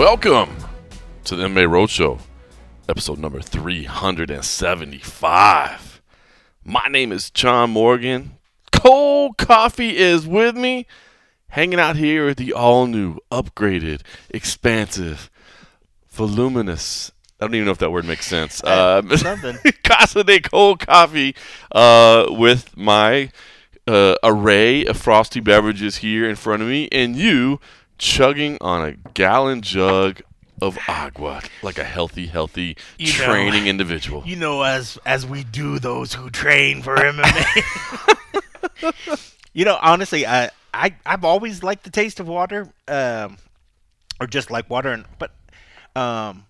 Welcome to the MMA Roadshow, episode number 375. My name is John Morgan. Cold Coffee is with me, hanging out here at the all new, upgraded, expansive, voluminous. I don't even know if that word makes sense. Uh, something. Casa de Cold Coffee uh, with my uh, array of frosty beverages here in front of me, and you chugging on a gallon jug of agua like a healthy, healthy You know- training individual. You know, as as we do those who train for MMA. you know, honestly, I I I've always liked the taste of water, um, or just like water, and but um,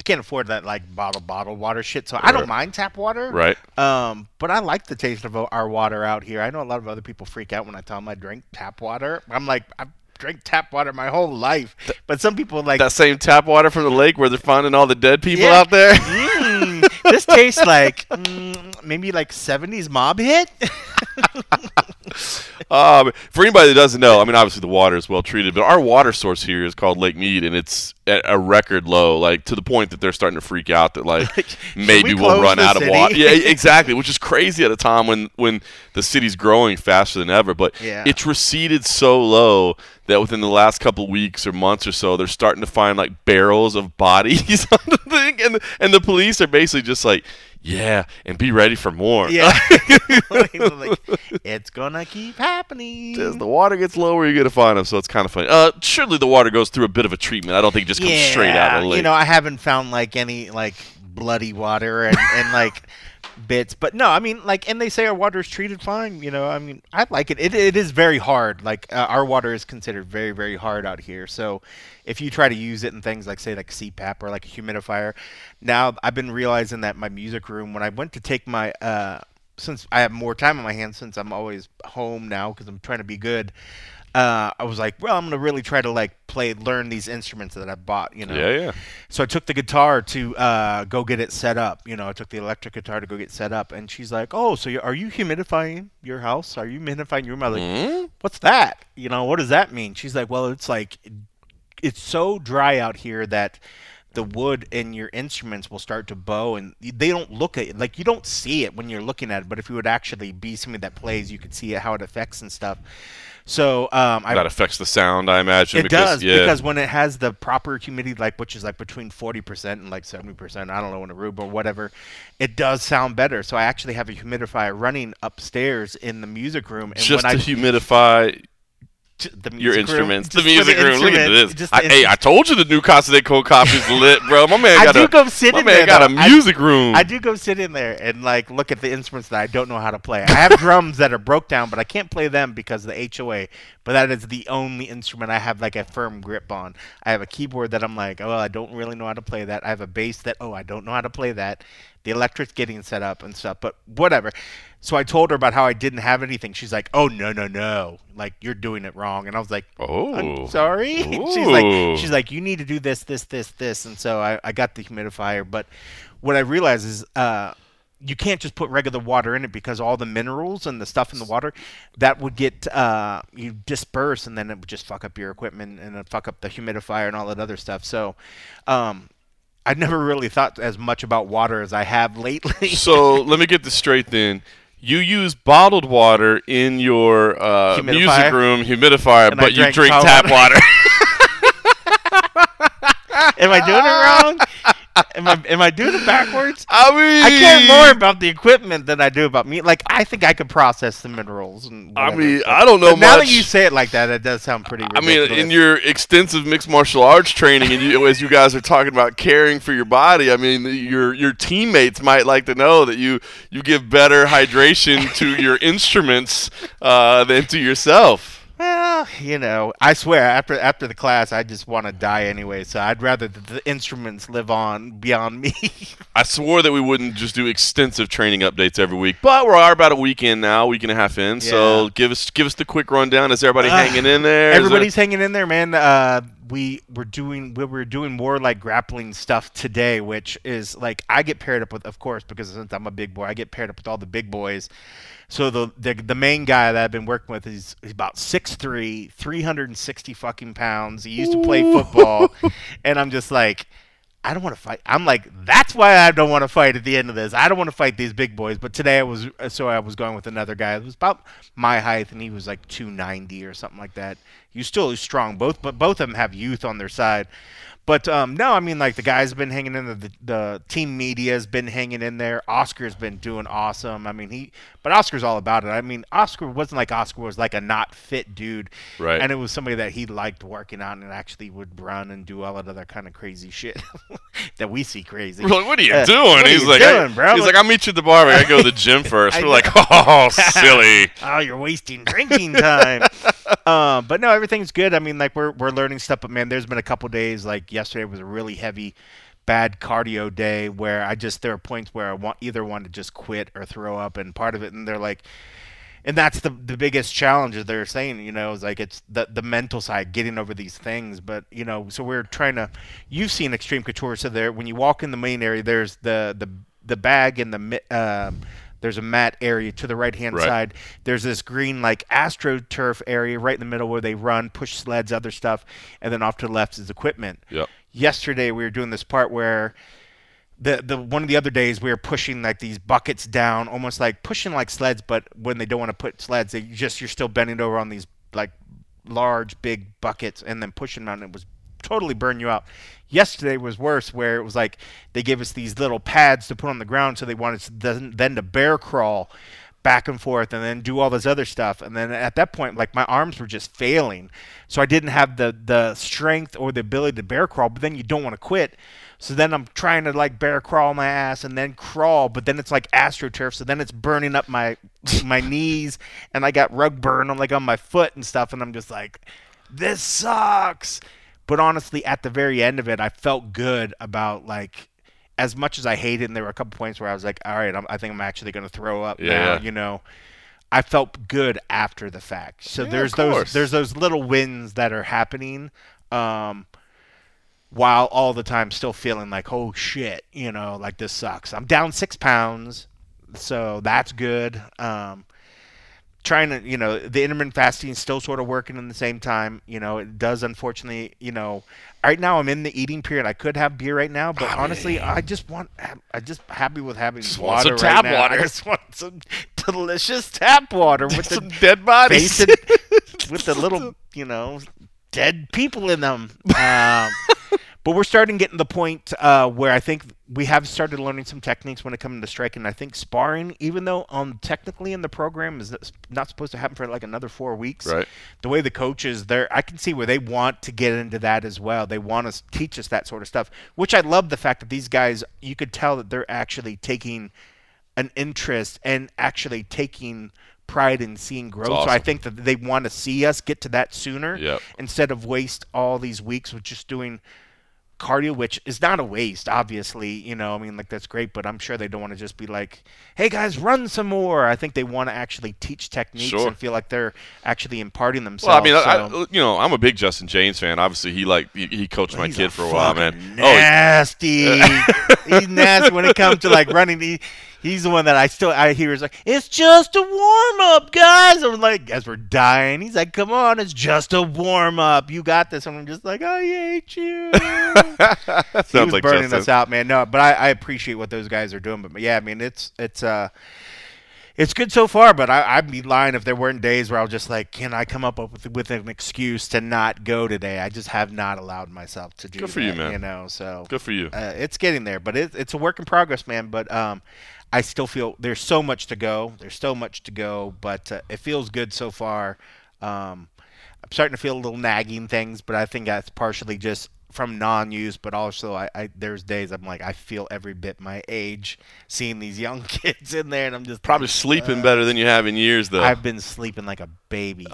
I can't afford that like bottle bottle water shit, so I don't mind tap water. Right? Um, but I like the taste of our water out here. I know a lot of other people freak out when I tell them I drink tap water. I'm like, I've drank tap water my whole life, but some people like That same tap water from the lake where they're finding all the dead people Yeah. out there. Mm, this tastes like mm, maybe like 70s mob hit. Um, for anybody that doesn't know, I mean, obviously the water is well treated, but our water source here is called Lake Mead, and it's at a record low, like to the point that they're starting to freak out that like maybe we we'll run out of water. Yeah, exactly, which is crazy at a time when when the city's growing faster than ever. But Yeah. it's receded so low that within the last couple weeks or months or so, they're starting to find like barrels of bodies on the thing, and and the police are basically just like. Yeah, and be ready for more. yeah. Like, it's gonna keep happening. As the water gets lower, you're gonna find them. So it's kind of funny. Uh, surely the water goes through a bit of a treatment. I don't think it just comes straight out of the lake. You know, I haven't found like any like bloody water and, and like bits, but no, I mean like, and they say our water is treated fine. You know, I mean, I like it. It, it is very hard. Like uh, our water is considered very very hard out here. So if you try to use it in things like say like CPAP or like a humidifier, now I've been realizing that my music room when I went to take my uh since I have more time on my hands since I'm always home now because I'm trying to be good. Uh, I was like, well, I'm gonna really try to like play, learn these instruments that I bought, you know. yeah, yeah. So I took the guitar to uh, go get it set up. You know, I took the electric guitar to go get set up, and she's like, "Oh, so are you humidifying your house? Are you humidifying your room?" I was like, Hmm? "What's that? You know, what does that mean?" She's like, "Well, it's like it's so dry out here that." The wood in your instruments will start to bow, and they don't look at it like you don't see it when you're looking at it. But if you would actually be somebody that plays, you could see it, how it affects and stuff. So um, I That affects the sound, I imagine. it because, does yeah. because when it has the proper humidity, like which is like between forty percent and like seventy percent, I don't know in a room or whatever, it does sound better. So I actually have a humidifier running upstairs in the music room, and just to I humidify the music your room, instruments, the just for music room. Look at this. I, hey, I told you the new Casa de Cold Coffee's lit, bro. My man I got do a go sit my in man there, got a though. I- music room. I do go sit in there and like look at the instruments that I don't know how to play. I have drums that are broke down, but I can't play them because of the HOA. But that is the only instrument I have like a firm grip on. I have a keyboard that I'm like, oh, I don't really know how to play that. I have a bass that, oh, I don't know how to play that. The electric's getting set up and stuff, but whatever. So I told her about how I didn't have anything. She's like, oh no no no, like you're doing it wrong. And I was like, oh, I'm sorry. she's like, she's like, you need to do this, this, this, this, and so I, I got the humidifier. But what I realized is, uh, you can't just put regular water in it because all the minerals and the stuff in the water that would get uh, you disperse and then it would just fuck up your equipment and fuck up the humidifier and all that other stuff. So, um, I never really thought as much about water as I have lately. so let me get this straight then. You use bottled water in your uh, music room humidifier, And but you drink tap tap water. Am I doing it wrong? Am I am I doing it backwards? I mean, I care more about the equipment than I do about me. Like I think I could process the minerals. And I mean, I don't know but Now that you say it like that, it does sound pretty. I mean, in your extensive mixed martial arts training, and you, as you guys are talking about caring for your body, I mean, your your teammates might like to know that you you give better hydration to your instruments uh, than to yourself. Well, you know, I swear after after the class, I just want to die anyway. So I'd rather the instruments live on beyond me. I swore that we wouldn't just do extensive training updates every week, but we are about a week in now, week and a half in. So give us give us the quick rundown. Is everybody Uh, hanging in there- Everybody's hanging in there, man. Uh, we were doing we were doing more like grappling stuff today, which is like I get paired up with, of course, because since I'm a big boy, I get paired up with all the big boys. So the the, the main guy that I've been working with is he's about 6'3", 360 fucking pounds. He used to play football, and I'm just like. I don't want to fight. I'm like, that's why I don't want to fight at the end of this. I don't want to fight these big boys. But today I was, uh, so I was going with another guy. It was about my height, and he was like 290 or something like that. You still strong, both, but both of them have youth on their side. But um, no, I mean like the guys been hanging in there. The, the team media has been hanging in there. Oscar's been doing awesome. I mean he, but Oscar's all about it. I mean Oscar wasn't like Oscar was like a not fit dude, Right. And it was somebody that he liked working on and actually would run and do all that other kind of crazy shit that we see crazy. We're like, what are you Uh, doing? are he's you like, doing, I, bro? he's like, I'll meet you at the bar. but I gotta go to the gym first. We're like, oh, silly. oh, you're wasting drinking time. um, but no, everything's good. I mean, like we're we're learning stuff. But man, there's been a couple days. Like yesterday was a really heavy, bad cardio day where I just there are points where I want either want to just quit or throw up, and part of it, and they're like. And that's the the biggest challenge that they're saying, you know, is like it's the the mental side, getting over these things. But you know, so we're trying to. You've seen Extreme Couture, so there when you walk in the main area, there's the the the bag and the um, there's a mat area to the right hand Right. side. There's this green like astroturf area right in the middle where they run, push sleds, other stuff, and then off to the left is equipment. Yep. Yesterday we were doing this part where the the one of the other days we were pushing like these buckets down, almost like pushing like sleds, but when they don't want to put sleds, they just you're still bending over on these like large big buckets and then pushing them out and it was totally burn you out. Yesterday was worse where it was like they gave us these little pads to put on the ground so they wanted to then, then to bear crawl back and forth and then do all this other stuff. And then at that point like my arms were just failing. So i didn't have the the strength or the ability to bear crawl but then you don't want to quit. So then i'm trying to like bear crawl my ass and then crawl but then it's like astroturf so then it's burning up my my knees and i got rug burn on like on my foot and stuff and i'm just like this sucks but honestly at the very end of it i felt good about like as much as I hated, and there were a couple points where I was like, "All right, I'm, I think I'm actually going to throw up Yeah, now." You know, I felt good after the fact. So Yeah, there's those there's those little wins that are happening, um, while all the time still feeling like, "Oh shit," you know, like this sucks. I'm down six pounds, so that's good. Um, trying to, you know, the intermittent fasting is still sort of working in the same time. You know, it does unfortunately, you know, right now I'm in the eating period. I could have beer right now, but I honestly, mean- I just want, I'm just happy with having water some right tap now. water. I just want some delicious tap water with Some the dead bodies. with the little, you know, dead people in them. Um, but we're starting to get to the point uh, where I think we have started learning some techniques when it comes to striking. I think sparring, even though um, technically in the program is not supposed to happen for like another four weeks, Right. the way the coaches there i can see where they want to get into that as well they want to teach us that sort of stuff which i love the fact that these guys you could tell that they're actually taking an interest and actually taking pride in seeing growth so i think that they want to see us get to that sooner Yep. instead of waste all these weeks with just doing cardio which is not a waste obviously you know i mean like that's great but i'm sure they don't want to just be like hey guys run some more i think they want to actually teach techniques Sure. and feel like they're actually imparting themselves Well, I mean, so- I, you know, I'm a big Justin James fan. Obviously, he like he, he coached my kid for a while, man. fucking Oh, Nasty. he's nasty when it comes to like running. He, he's the one that I still I hear is like, it's just a warm up, guys. I'm like, as we're dying, he's like, come on, it's just a warm up. You got this. And I'm just like, I hate you. that he was like burning Justin. us out, man. No, but I, I appreciate what those guys are doing. But yeah, I mean, it's it's uh. It's good so far, but I, I'd be lying if there weren't days where I was just like, "Can I come up with with an excuse to not go today?" I just have not allowed myself to do Good for you, man. You know, so Good for you. uh, it's getting there, but it, it's a work in progress, man. But um, I still feel there's so much to go. There's so much to go, but uh, it feels good so far. Um, I'm starting to feel a little nagging things, but I think that's partially just from non-use, but also I, I there's days I'm like I feel every bit my age seeing these young kids in there, and I'm just Probably sleeping better than you have in years, though. I've been sleeping like a baby,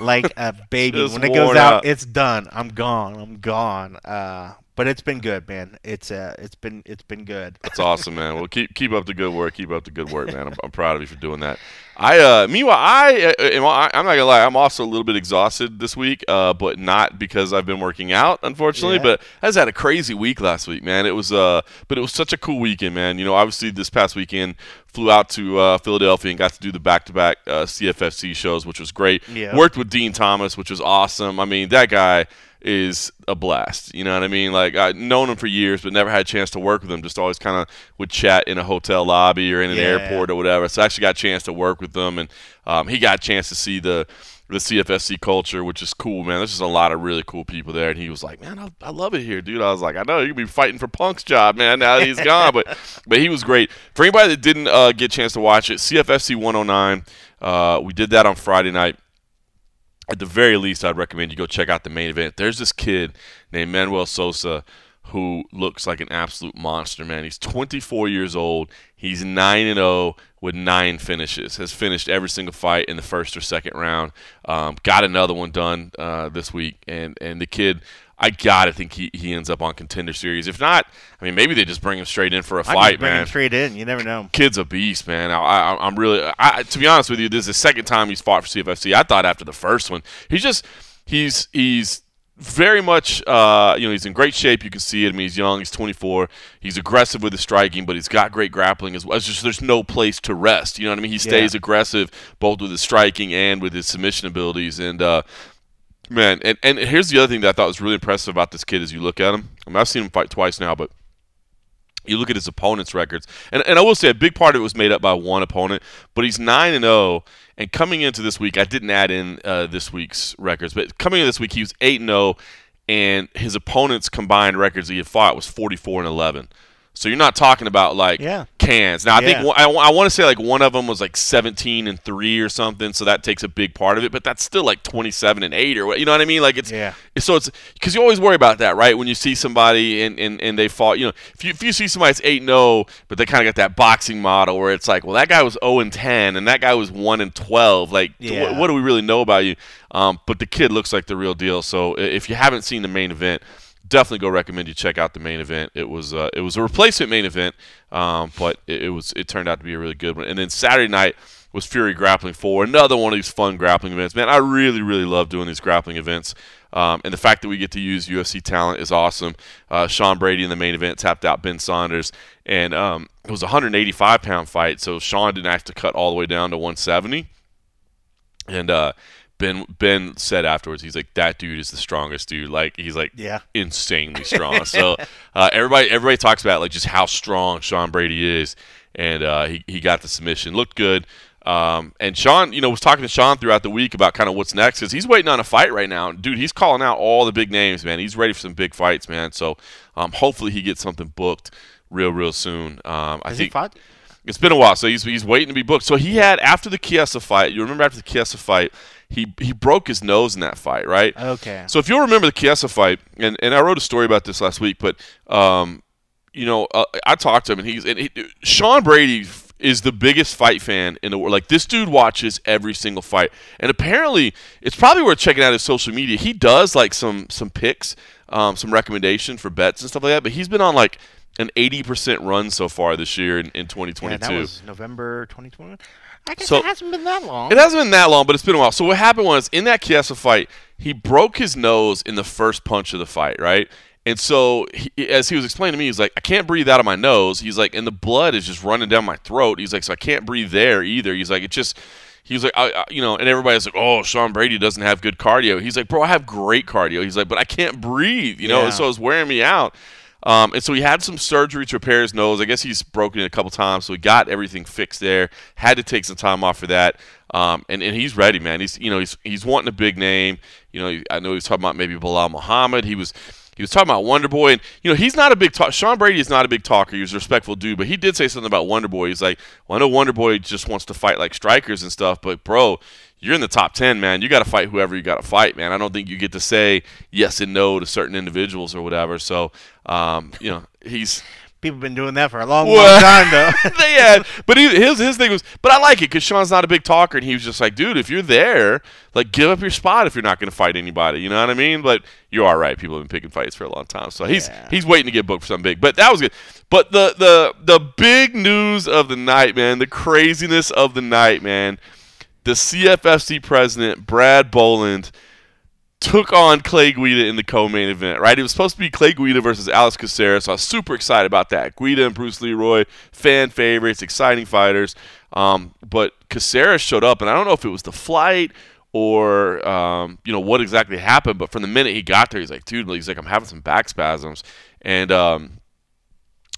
like a baby. When it goes out, out. it's done. I'm gone. I'm gone. Uh, but it's been good, man. It's uh, it's been it's been good. That's awesome, man. Well, keep keep up the good work. Keep up the good work, man. I'm, I'm proud of you for doing that. I uh, meanwhile, I, uh, am, I I'm not gonna lie, I'm also a little bit exhausted this week, uh, but not because I've been working out, unfortunately. Yeah. But I just had a crazy week last week, man. It was uh, but it was such a cool weekend, man. You know, obviously this past weekend flew out to uh, Philadelphia and got to do the back-to-back uh, CFFC shows, which was great. Yeah. Worked with Din Thomas, which was awesome. I mean, that guy is a blast. You know what I mean? Like I've known him for years, but never had a chance to work with him. Just always kind of would chat in a hotel lobby or in an Yeah. airport or whatever. So I actually got a chance to work with them, and um, he got a chance to see the the CFFC culture, which is cool, man. There's just a lot of really cool people there, and he was like, "Man, I, I love it here, dude." I was like, "I know you'd be fighting for Punk's job, man. Now that he's gone, but but he was great. For anybody that didn't uh, get a chance to watch it, CFFC 109, uh, we did that on Friday night at the very least, I'd recommend you go check out the main event. There's this kid named Manuel Sosa who looks like an absolute monster, man. He's 24 years old. He's 9 and 0 with nine finishes. Has finished every single fight in the first or second round. Um, got another one done uh, this week, and and the kid. I gotta think he, he ends up on contender series. If not, I mean maybe they just bring him straight in for a fight, man him straight in. You never know. kid's a beast, man. I, I, I'm really, I, to be honest with you, this is the second time he's fought for CFFC. I thought after the first one, he's just, he's, he's very much, uh, you know, he's in great shape. You can see it. I mean, he's young. He's 24. He's aggressive with his striking, but he's got great grappling as well. It's just there's no place to rest. You know what I mean? He stays aggressive both with his striking and with his submission abilities. And uh, man, and, and here's the other thing that I thought was really impressive about this kid as you look at him. I mean, I've seen him fight twice now, but you look at his opponent's records, and, and I will say a big part of it was made up by one opponent, but he's nine and zero. And coming into this week, I didn't add in uh, this week's records, but coming into this week, he was eight and zero, and his opponent's combined records that he had fought was forty four and eleven. So you're not talking about like Yeah. cans. Now I think Yeah. one, I, I want to say like one of them was like 17 and three or something, so that takes a big part of it. But that's still like 27 and eight or what you know what I mean? Like it's Yeah. so it's because you always worry about that, right? When you see somebody and, and, and they fought, you know, if you, if you see somebody that's eight zero, but they kind of got that boxing model where it's like, well, that guy was zero and ten, and that guy was one and twelve. Like, Yeah. what, what do we really know about you? Um, but the kid looks like the real deal. So if you haven't seen the main event, definitely go recommend you check out the main event. It was uh, it was a replacement main event, um, but it, it was it turned out to be a really good one. And then Saturday night was Fury Grappling Four, another one of these fun grappling events. Man, I really really love doing these grappling events. Um, and the fact that we get to use UFC talent is awesome. Uh, Sean Brady in the main event tapped out Ben Saunders, and um, it was a 185 pound fight, so Sean didn't have to cut all the way down to 170. And uh, Ben Ben said afterwards, he's like, "That dude is the strongest dude. Like, he's like, Yeah. insanely strong." so uh, everybody everybody talks about like just how strong Sean Brady is, and uh, he he got the submission, looked good. Um, and Sean, you know, was talking to Sean throughout the week about kind of what's next because he's waiting on a fight right now. Dude, he's calling out all the big names, man. He's ready for some big fights, man. So um, hopefully he gets something booked real, real soon. Um, I Has think he fought? it's been a while, so he's he's waiting to be booked. So he had after the Chiesa fight. You remember after the Chiesa fight, he he broke his nose in that fight, right? Okay. So if you'll remember the Chiesa fight, and, and I wrote a story about this last week, but um, you know, uh, I talked to him, and he's and he, Sean Brady is the biggest fight fan in the world. Like this dude watches every single fight, and apparently it's probably worth checking out his social media. He does like some some picks, um, some recommendation for bets and stuff like that. But he's been on like an eighty percent run so far this year in, in twenty twenty Yeah, that was November 2021. I guess So- it hasn't been that long. It hasn't been that long, but it's been a while. So what happened was in that Chiesa fight, he broke his nose in the first punch of the fight, right? And so he, as he was explaining to me, he's like, I can't breathe out of my nose. He's like, and the blood is just running down my throat. He's like, so I can't breathe there either. He's like, it just. He was like, I, I, you know, and everybody's like, oh, Sean Brady doesn't have good cardio. He's like, bro, I have great cardio. He's like, but I can't breathe, you know, Yeah. so it's wearing me out. Um, and so he had some surgery to repair his nose. I guess he's broken it a couple times, so he got everything fixed there. Had to take some time off for that. Um, and, and he's ready, man. He's you know he's he's wanting a big name. You know, I know he was talking about maybe Belal Muhammad. He was he was talking about Wonder Boy, and you know he's not a big talk. Sean Brady is not a big talker. He's a respectful dude, but he did say something about Wonder Boy. He's like, well, I know Wonder Boy just wants to fight like strikers and stuff, but bro, you're in the top 10, man. You got to fight whoever you got to fight, man. I don't think you get to say yes and no to certain individuals or whatever. So, um, you know, he's People have been doing that for a long, Well- long time though. they had, but he, his his thing was, but I like it because Sean's not a big talker, and he was just like, dude, if you're there, like, give up your spot if you're not going to fight anybody. You know what I mean? But you are right. People have been picking fights for a long time, so he's Yeah. he's waiting to get booked for something big. But that was good. But the the the big news of the night, man, the craziness of the night, man. The CFFC president Brad Boland took on Clay Guida in the co-main event, right? It was supposed to be Clay Guida versus Alex Caceres, so I was super excited about that. Guida and Bruce Leroy, fan favorites, exciting fighters. Um, but Caceres showed up, and I don't know if it was the flight or um, you know what exactly happened, but from the minute he got there, he's like, dude, he's like, I'm having some back spasms, and um,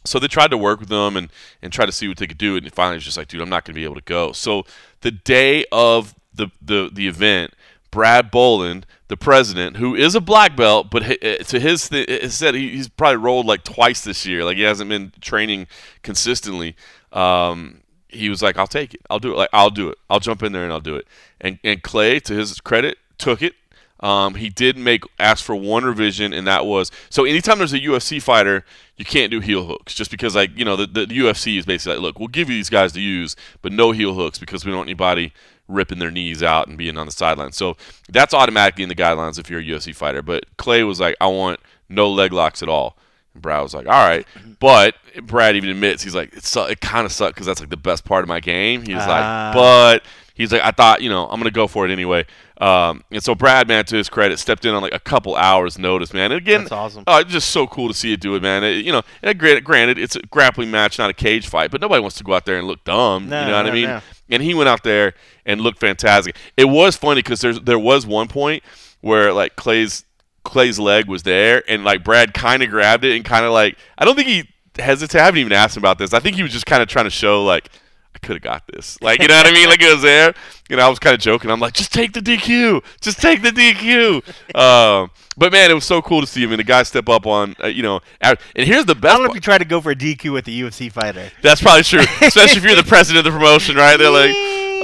so they tried to work with him and, and try to see what they could do, and finally was just like, dude, I'm not going to be able to go. So the day of the, the, the event, Brad Boland, the president, who is a black belt, but uh, to his th- said he's probably rolled like twice this year. Like he hasn't been training consistently. Um, he was like, "I'll take it. I'll do it. Like I'll do it. I'll jump in there and I'll do it." And and Clay, to his credit, took it. Um, he did make ask for one revision, and that was so. Anytime there's a UFC fighter, you can't do heel hooks, just because like you know the, the UFC is basically like, look, we'll give you these guys to use, but no heel hooks because we don't want anybody ripping their knees out and being on the sideline. So that's automatically in the guidelines if you're a UFC fighter. But Clay was like, I want no leg locks at all. And Brad was like, all right. But Brad even admits, he's like, it, su- it kind of sucked because that's like the best part of my game. He's Ah. like, but he's like, I thought, you know, I'm going to go for it anyway. Um, and so Brad, man, to his credit, stepped in on like a couple hours notice, man. And again, That's awesome. Oh, it's just so cool to see it do it, man. It- you know, and granted, granted, it's a grappling match, not a cage fight, but nobody wants to go out there and look dumb. No, you know what I mean? no. And he went out there and looked fantastic. It was funny because there's there was one point where like Clay's Clay's leg was there, and like Brad kind of grabbed it and kind of like I don't think he hesitated. I haven't even asked him about this. I think he was just kind of trying to show like I could have got this. Like you know what I mean? Like it was there. You know, I was kind of joking. I'm like, just take the DQ. Just take the DQ. um, but man, it was so cool to see him and the guy step up on uh, you know. And here's the best. I don't know part- if you try to go for a DQ with a UFC fighter. that's probably true, especially if you're the president of the promotion, right? They're like,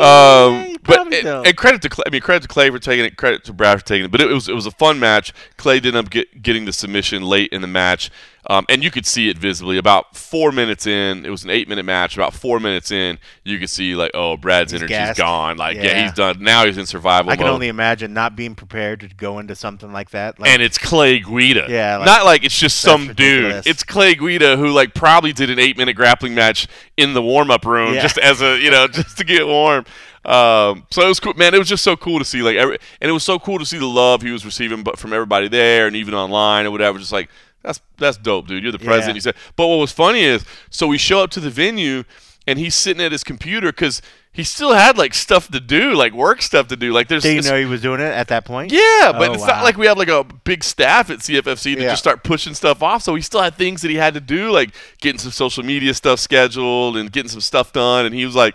um, but and, credit to Clay, I mean credit to Clay for taking it, credit to Brad for taking it. But it was it was a fun match. Clay did end up get, getting the submission late in the match, um, and you could see it visibly. About four minutes in, it was an eight minute match. About four minutes in, you could see like, oh, Brad's He's energy's gassed. gone. Like, yeah. Yeah. he's done. Now he's in survival I can only imagine not being prepared to go into something like that. Like, and it's Clay Guida. Yeah, like, not like it's just some dude. It's Clay Guida who like probably did an eight minute grappling match in the warm up room Yeah. just as a you know just to get warm. Um, so it was cool, man. It was just so cool to see like every, and it was so cool to see the love he was receiving, but from everybody there and even online or whatever. Just like that's that's dope, dude. You're the president. Yeah. He said. But what was funny is, so we show up to the venue and he's sitting at his computer because he still had like stuff to do, like work stuff to do. Like there's did you know he was doing it at that point? yeah, but Oh, it's wow. not like we have like a big staff at CFFC to Yeah. just start pushing stuff off. So he still had things that he had to do, like getting some social media stuff scheduled and getting some stuff done. And he was like,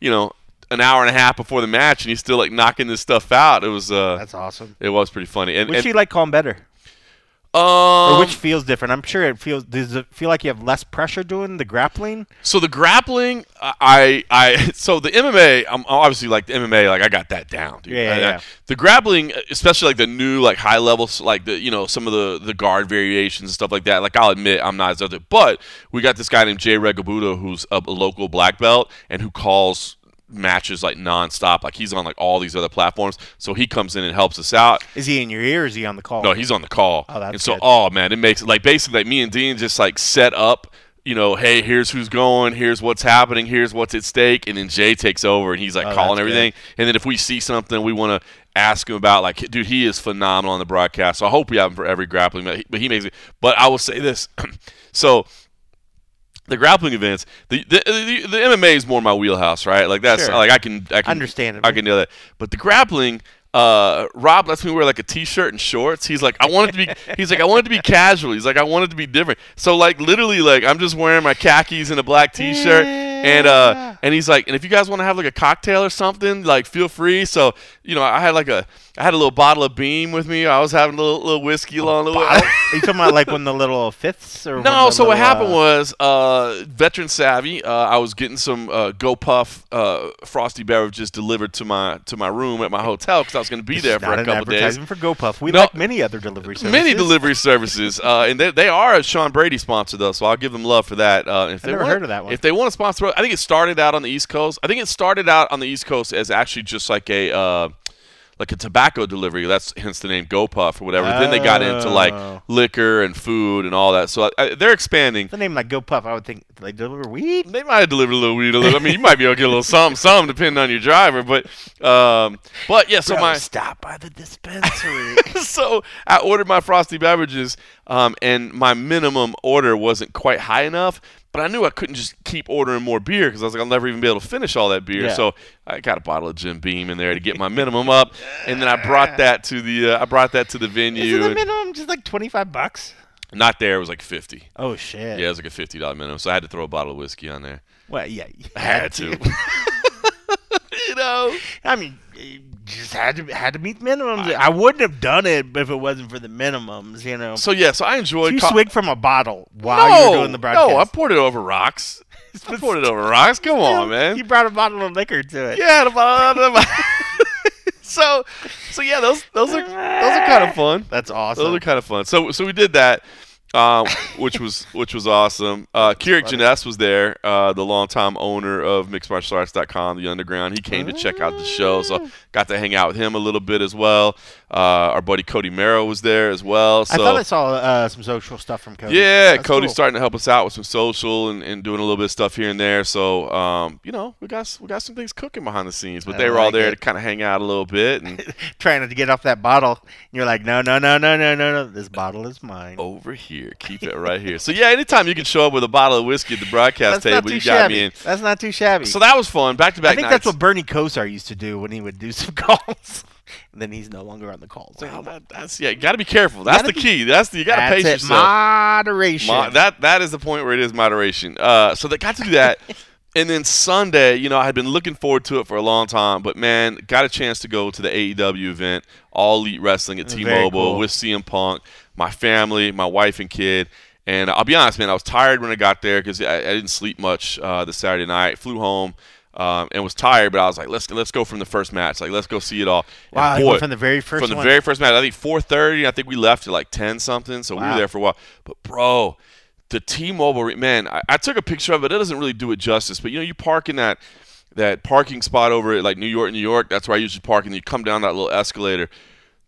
you know, an hour and a half before the match, and he's still like knocking this stuff out. It was, uh, That's awesome. it was pretty funny. And, Which and you like calling better? Um, Or which feels different? I'm sure it feels. Does it feel like you have less pressure doing the grappling? So the grappling, I, I, so the MMA, I'm obviously like the MMA, like I got that down, dude. Yeah, I- I- yeah. the grappling, especially like the new, like high levels, like the, you know, some of the the guard variations and stuff like that. Like I'll admit, I'm not as other, but we got this guy named Jay Regabudo, who's a local black belt and who calls matches like nonstop. Like he's on like all these other platforms, so he comes in and helps us out. Is he in your ear? or Is he on the call? No, he's on the call. Oh, that's and so, good. oh man, it makes it like basically like me and Din just like set up. You know, hey, here's who's going, here's what's happening, here's what's at stake, and then Jay takes over and he's like Oh, calling everything. And then if we see something we want to ask him about, like, dude, he is phenomenal on the broadcast. So I hope we have him for every grappling, but he, but he makes it. But I will say this, so the grappling events, the, the the the MMA is more my wheelhouse, right? Like that's Sure. like I can I can Understandable. I can do that. But the grappling, uh, Rob lets me wear like a t-shirt and shorts. He's like, I want it to be. He's like, I want it to be casual. He's like, I want it to be different. So like literally, like I'm just wearing my khakis and a black t-shirt. And uh, and he's like, and if you guys want to have like a cocktail or something, like feel free. So you know, I had like a, I had a little bottle of Beam with me. I was having a little, little whiskey along the way. Are you talking about like when the little fifths or? No, the so what happened uh, was, uh, veteran savvy. Uh, I was getting some uh, GoPuff uh, frosty beverages delivered to my to my room at my hotel because I was going to be there for not a an couple days. advertisement for GoPuff. We No. like many other delivery services. Many delivery services, uh, and they, they are a Sean Brady sponsor though, so I'll give them love for that. Uh, if I've they never want, heard of that one. If they want to sponsor, I think it started out on the East Coast. I think it started out on the East Coast as actually just like a uh, like a tobacco delivery. That's hence the name GoPuff or whatever. Then they got into like Oh. liquor and food and all that. So uh, they're expanding. The name like GoPuff, I would think they deliver weed. They might have delivered a little weed. A little. I mean, you might be able to get a little some, some, depending on your driver. But, um, but yeah. So Bro, my stop by the dispensary. so I ordered my frosty beverages, um, and my minimum order wasn't quite high enough. But I knew I couldn't just keep ordering more beer because I was like, I'll never even be able to finish all that beer. Yeah. So I got a bottle of Jim Beam in there to get my minimum up, and then I brought that to the uh, I brought that to the venue. Isn't the minimum just like twenty five bucks? not there, it was like fifty. Oh shit. Yeah, it was like a fifty dollar minimum, so I had to throw a bottle of whiskey on there. Well, yeah. I had to. you know. I mean, just had to had to meet minimums. I wouldn't have done it if it wasn't for the minimums. You know. So yeah, so I So enjoyed. you co- swig from a bottle while no, you're doing the broadcast. no, I poured it over rocks. I poured it over rocks. Come on, man. You brought a bottle of liquor to it. Yeah, so, so yeah, those those are those are kind of fun. That's awesome. Those are kind of fun. So, so we did that, um, which was which was awesome. Uh, Jenness was there, uh, the longtime owner of MixedMartialArts.com, the Underground. He came to check out the show, so got to hang out with him a little bit as well. Uh, our buddy Cody Merrow was there as well. So I thought I saw uh, some social stuff from Cody. yeah, That's Cody's cool. starting to help us out with some social and, and doing a little bit of stuff here and there. So, um, you know, we got we got some things cooking behind the scenes. But I they were all there it. to kind of hang out a little bit. And trying to get off that bottle. And you're like, no, no, no, no, no, no, no. This bottle is mine. over here, keep it right here. So yeah, anytime you can show up with a bottle of whiskey at the broadcast table, you got shabby. me in. That's not too shabby. So that was fun. Back to back I think nights. that's what Bernie Kosar used to do when he would do some calls. And then he's no longer on the calls. Well, anymore. that- that's yeah. You got to be careful. That's the be- key. That's the, you got to pace it. yourself. Moderation. Mo- that that is the point where it is moderation. Uh, so they got to do that, and then Sunday, you know, I had been looking forward to it for a long time, but man, got a chance to go to the AEW event, All Elite Wrestling at T-Mobile cool. with CM Punk, my family, my wife and kid. And I'll be honest, man, I was tired when I got there because I, I didn't sleep much uh, the Saturday night. Flew home. Um, and was tired, but I was like, let's let's go from the first match. Like, let's go see it all. Wow, boy, from the very first from the one. very first match. I think 4:30. I think we left at like 10 something. So we were there for a while. But bro, the T-Mobile man, I, I took a picture of it. It doesn't really do it justice. But you know, you park in that that parking spot over at like New York, New York. That's where I usually park. And you come down that little escalator.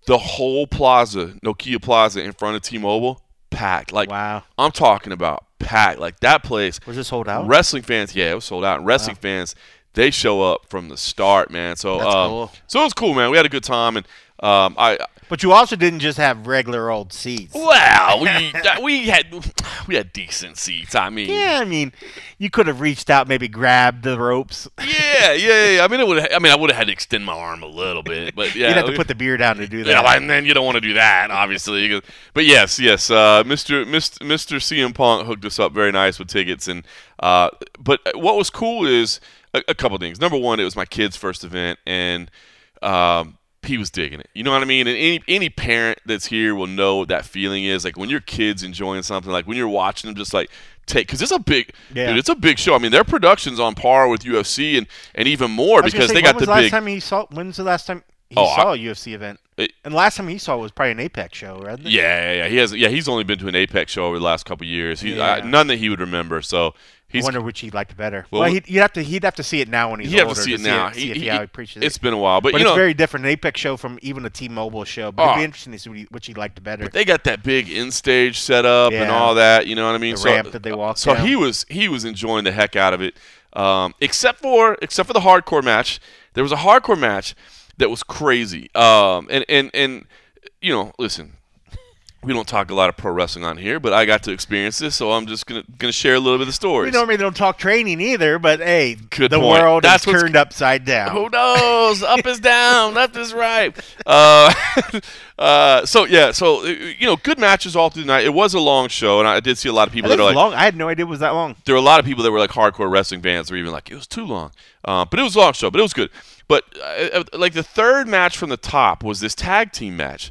The whole plaza, Nokia Plaza, in front of T-Mobile, packed. Like wow. I'm talking about packed. Like that place. Was this sold out? Wrestling fans, yeah, it was sold out. And wrestling fans, they show up from the start, man. So, um, cool. so it was cool, man. We had a good time, and um, I But you also didn't just have regular old seats. well, we we had we had decent seats. I mean, Yeah, I mean, you could have reached out, maybe grabbed the ropes. yeah, yeah. yeah. I mean, it would. I mean, I would have had to extend my arm a little bit, but yeah, You'd have to put the beer down to do Yeah, that. and then you don't want to do that, obviously. But yes, yes, uh, Mr. Mr. Mr. CM Punk hooked us up very nice with tickets, and uh, but what was cool is a, a couple things. Number one, it was my kid's first event, and um, he was digging it. You know what I mean? And any any parent that's here will know what that feeling is. Like when your kid's enjoying something, like when you're watching them, just like take because it's a big, Yeah. dude, it's a big show. I mean, their production's on par with UFC and and even more I because say, they got the the last big. time he saw? When's the last time he Oh, saw a UFC event? It- and the last time he saw was probably an Apex show, right? Yeah, yeah, yeah. He has. Yeah, he's only been to an Apex show over the last couple of years. He, Yeah. uh, none that he would remember. So I wonder which he liked better. Well, Well, he'd, you'd have to he'd have to see it now when he's He'd have older to see it now. See, He- if he- he, appreciates It's it. been a while, but, But it's know very different. An Apex show from even a T-Mobile show. But Oh. it'd be interesting to see what he, which he liked better. But they got that big in stage setup and Yeah. all that. You know what I mean? The so, ramp that they walk So down. he was he was enjoying the heck out of it. Um, except for except for the hardcore match, there was a hardcore match that was crazy. Um, and and and you know, listen. We don't talk a lot of pro wrestling on here, but I got to experience this, so I'm just gonna gonna share a little bit of the stories. We normally don't talk training either, but hey, Good the point. world That's is turned upside down. Who knows? Up is down, left is right. Uh, uh, so yeah, so uh, you know, good matches all through the night. It was a long show, and I did see a lot of people That that are like, long. I had no idea it was that long. there were a lot of people that were like hardcore wrestling fans were even like it was too long uh, but it was a long show but it was good but uh, uh, like the third match from the top was this tag team match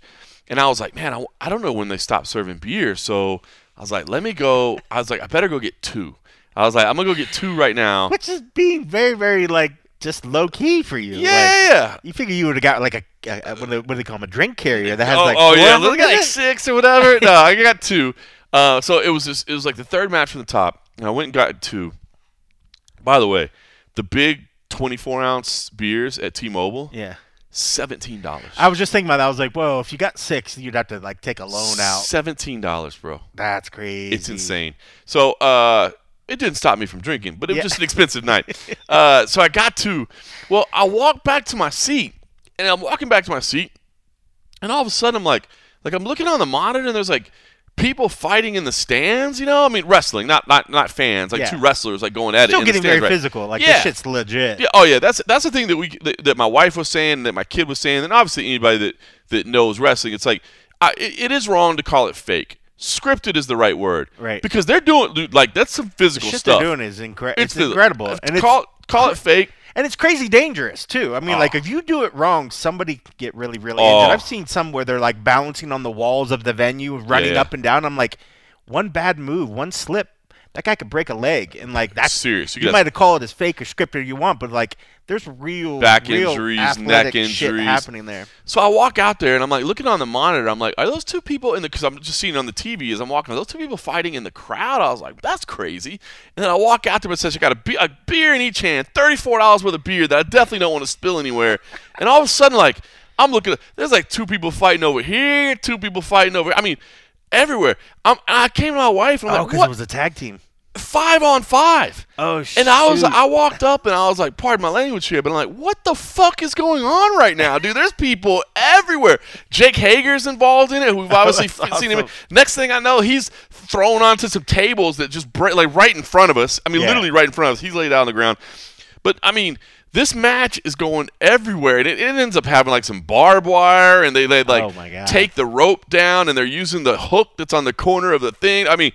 and i was like man I, I don't know when they stopped serving beer so i was like let me go i was like i better go get two i was like i'm gonna go get two right now Which is being very, very like just low key for you. yeah Like, yeah, you figure you would have got like a, a, what, do they, what do they call them? A drink carrier that has oh, like oh yeah, look at like six or whatever. No, I got two. Uh, so it was just, it was like the third match from the top, and I went and got two. By the way, the big 24 ounce beers at T-Mobile, Yeah. Seventeen dollars. I was just thinking about that. I was like, "Whoa! if you got six, you'd have to like take a loan out. Seventeen dollars, bro. That's crazy. It's insane. So uh, it didn't stop me from drinking, but it was Yeah. just an expensive night. Uh, so I got to, Well, I walked back to my seat, and I'm walking back to my seat, and all of a sudden I'm like, like I'm looking on the monitor, and there's like people fighting in the stands. You know, I mean wrestling, not not not fans, like Yeah. two wrestlers like going at it. Still in getting the stands, very right? physical. Like Yeah. this shit's legit. Yeah, oh yeah, that's that's the thing that we that, that my wife was saying, that my kid was saying, and obviously anybody that that knows wrestling, it's like I, it, it is wrong to call it fake. Scripted is the right word, Right. Because they're doing like that's some The physical shit stuff. they're doing is incre- it's, the- incredible, and it's call call it fake. And it's crazy dangerous too. I mean, Oh. like if you do it wrong, somebody get really, really Oh. injured. I've seen some where they're like balancing on the walls of the venue, running Yeah. up and down. I'm like, one bad move, one slip, that guy could break a leg, and like that's serious. You You, might have called it as fake or scripted you want, but like there's real Back real injuries, neck shit injuries. happening there. So I walk out there and I'm like looking on the monitor. I'm like, are those two people in the? Because I'm just seeing on the TV as I'm walking. Are those two people fighting in the crowd? I was like, that's crazy. And then I walk out there and says, I got a, be- a beer in each hand, thirty four dollars worth of beer that I definitely don't want to spill anywhere. And all of a sudden, like I'm looking, there's like two people fighting over here, two people fighting over. I mean, everywhere. I'm, I came to my wife and I'm Oh, like, because what? it was a tag team. Five on five. Oh, shit. And I was I walked up and I was like, pardon my language here, but I'm like, what the fuck is going on right now, dude? There's people everywhere. Jake Hager's involved in it, we've obviously Oh, that's seen him. Next thing I know, he's thrown onto some tables that just break, like right in front of us. I mean, Yeah. literally right in front of us. He's laid out on the ground. But I mean, this match is going everywhere, and it, it ends up having like some barbed wire, and they they like Oh, take the rope down, and they're using the hook that's on the corner of the thing. I mean,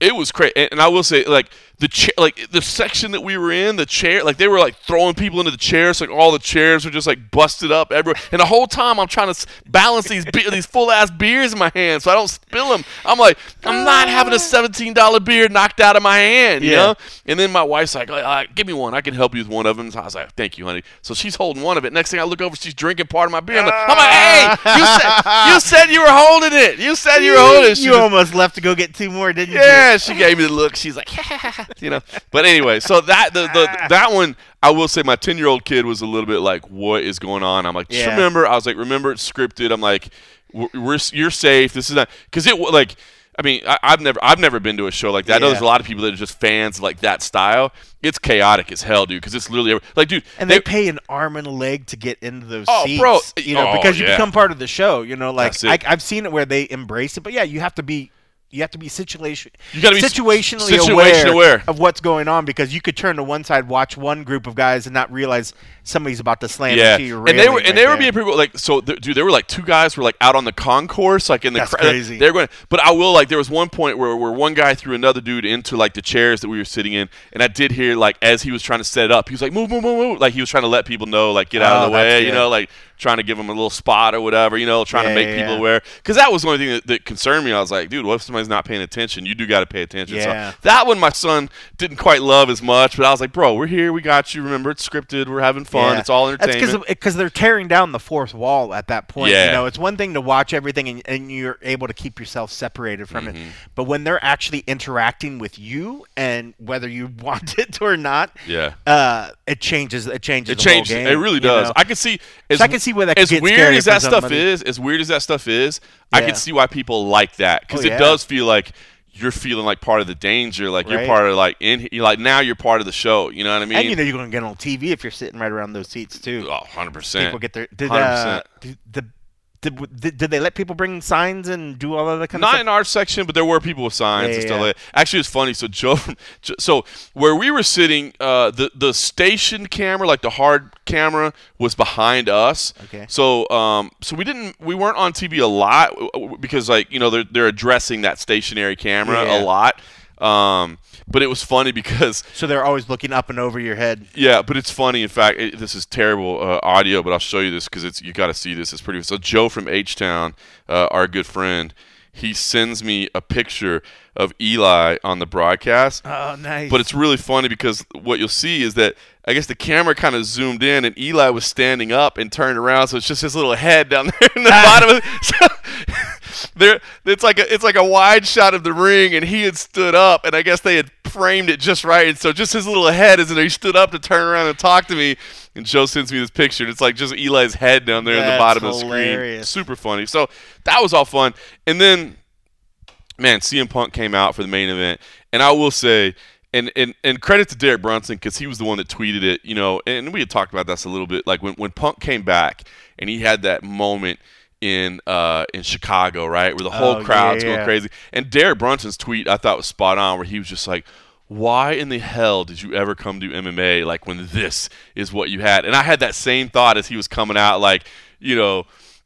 it was crazy. And, and I will say, like the chair, like the section that we were in, the chair, like they were like throwing people into the chairs. Like all the chairs were just like busted up everywhere. And the whole time I'm trying to balance these be- these full ass beers in my hand so I don't spill them. I'm like, I'm not having a seventeen dollar beer knocked out of my hand, you Yeah. know. And then my wife's like, "Give me one. I can help you with one of them." So I was like, "Thank you, honey." So she's holding one of it. Next thing I look over, she's drinking part of my beer. I'm like, I'm like "Hey, you said you said you were holding it. You said you were holding it." She You just- almost left to go get two more, didn't you? yeah, she gave me the look. She's like, you know. But anyway, so that the, the that one, I will say, my ten year old kid was a little bit like, "What is going on?" I'm like, just Yeah. remember. I was like, remember, it's scripted. I'm like, we're, we're you're safe. This is not because it like. I mean, I, I've never, I've never been to a show like that. I know there's a lot of people that are just fans of like that style. It's chaotic as hell, dude. Because it's literally like, dude, And they, pay an arm and a leg to get into those Oh, seats, bro. you know, Oh, because you yeah. become part of the show. You know, like I, I've seen it where they embrace it, but yeah, you have to be. You have to be situation, You gotta be s- situationally aware, aware. of what's going on because you could turn to one side, watch one group of guys, and not realize somebody's about to slam Yeah, into your and they were and they right were being pretty like so. th- Dude, there were like two guys were like out on the concourse, like in the That's cra- crazy. They're going, but I will like there was one point where where one guy threw another dude into like the chairs that we were sitting in, and I did hear like as he was trying to set it up, he was like move move move move, like he was trying to let people know like get out Oh, of the way, you know, like trying to give them a little spot or whatever, you know, trying Yeah, to make yeah, people yeah. aware. Because that was the only thing that, that concerned me. I was like, dude, what if somebody's not paying attention? You do got to pay attention. Yeah. So that one my son didn't quite love as much, but I was like, bro, we're here, we got you. Remember, it's scripted, we're having fun, it's all entertainment. That's because they're tearing down the fourth wall at that point. Yeah. You know, it's one thing to watch everything and, and you're able to keep yourself separated from Mm-hmm. it, but when they're actually interacting with you and whether you want it or not, yeah. uh, it changes. It changes. It changes. game, It really you does. know? I can see. As, So I can see where that as weird as that stuff is. As weird as that stuff is, I can see why people like that because Oh, it does feel like you're feeling like part of the danger. Like you're part of like in. You're like now you're part of the show. You know what I mean? and you know you're going to get on TV if you're sitting right around those seats too. oh, 100 percent. People get their did 100%. uh, the did, did, did they let people bring signs and do all of that kind Not of stuff? Not in our section, but there were people with signs Yeah, and stuff yeah. like that. Actually, it's funny. So Joe, so where we were sitting, uh, the the station camera, like the hard camera, was behind us. Okay. So um, so we didn't we weren't on TV a lot because like you know they're they're addressing that stationary camera Yeah. a lot. Um, but it was funny because? So they're always looking up and over your head. yeah, but it's funny. In fact, it, this is terrible uh, audio, but I'll show you this because it's you got to see this. It's pretty. So Joe from H Town, uh, our good friend, he sends me a picture of Eli on the broadcast. Oh, nice. But it's really funny because what you'll see is that I guess the camera kind of zoomed in and Eli was standing up and turned around, so it's just his little head down there in the bottom. Of so, there, it's like a it's like a wide shot of the ring, and he had stood up, and I guess they had framed it just right, and so just his little head is in there. He stood up to turn around and talk to me, and Joe sends me this picture. And it's like just Eli's head down there in the That's bottom of the screen. Super funny. So that was all fun, and then man, CM Punk came out for the main event, and I will say, and and, and credit to Derek Brunson because he was the one that tweeted it, you know, and we had talked about this a little bit, like when when Punk came back and he had that moment in uh in Chicago, right, where the whole Oh, crowd's yeah, going yeah. crazy, and Derek Brunson's tweet I thought was spot on, where he was just like. Why in the hell did you ever come to MMA like when this is what you had? And I had that same thought as he was coming out, like, you know,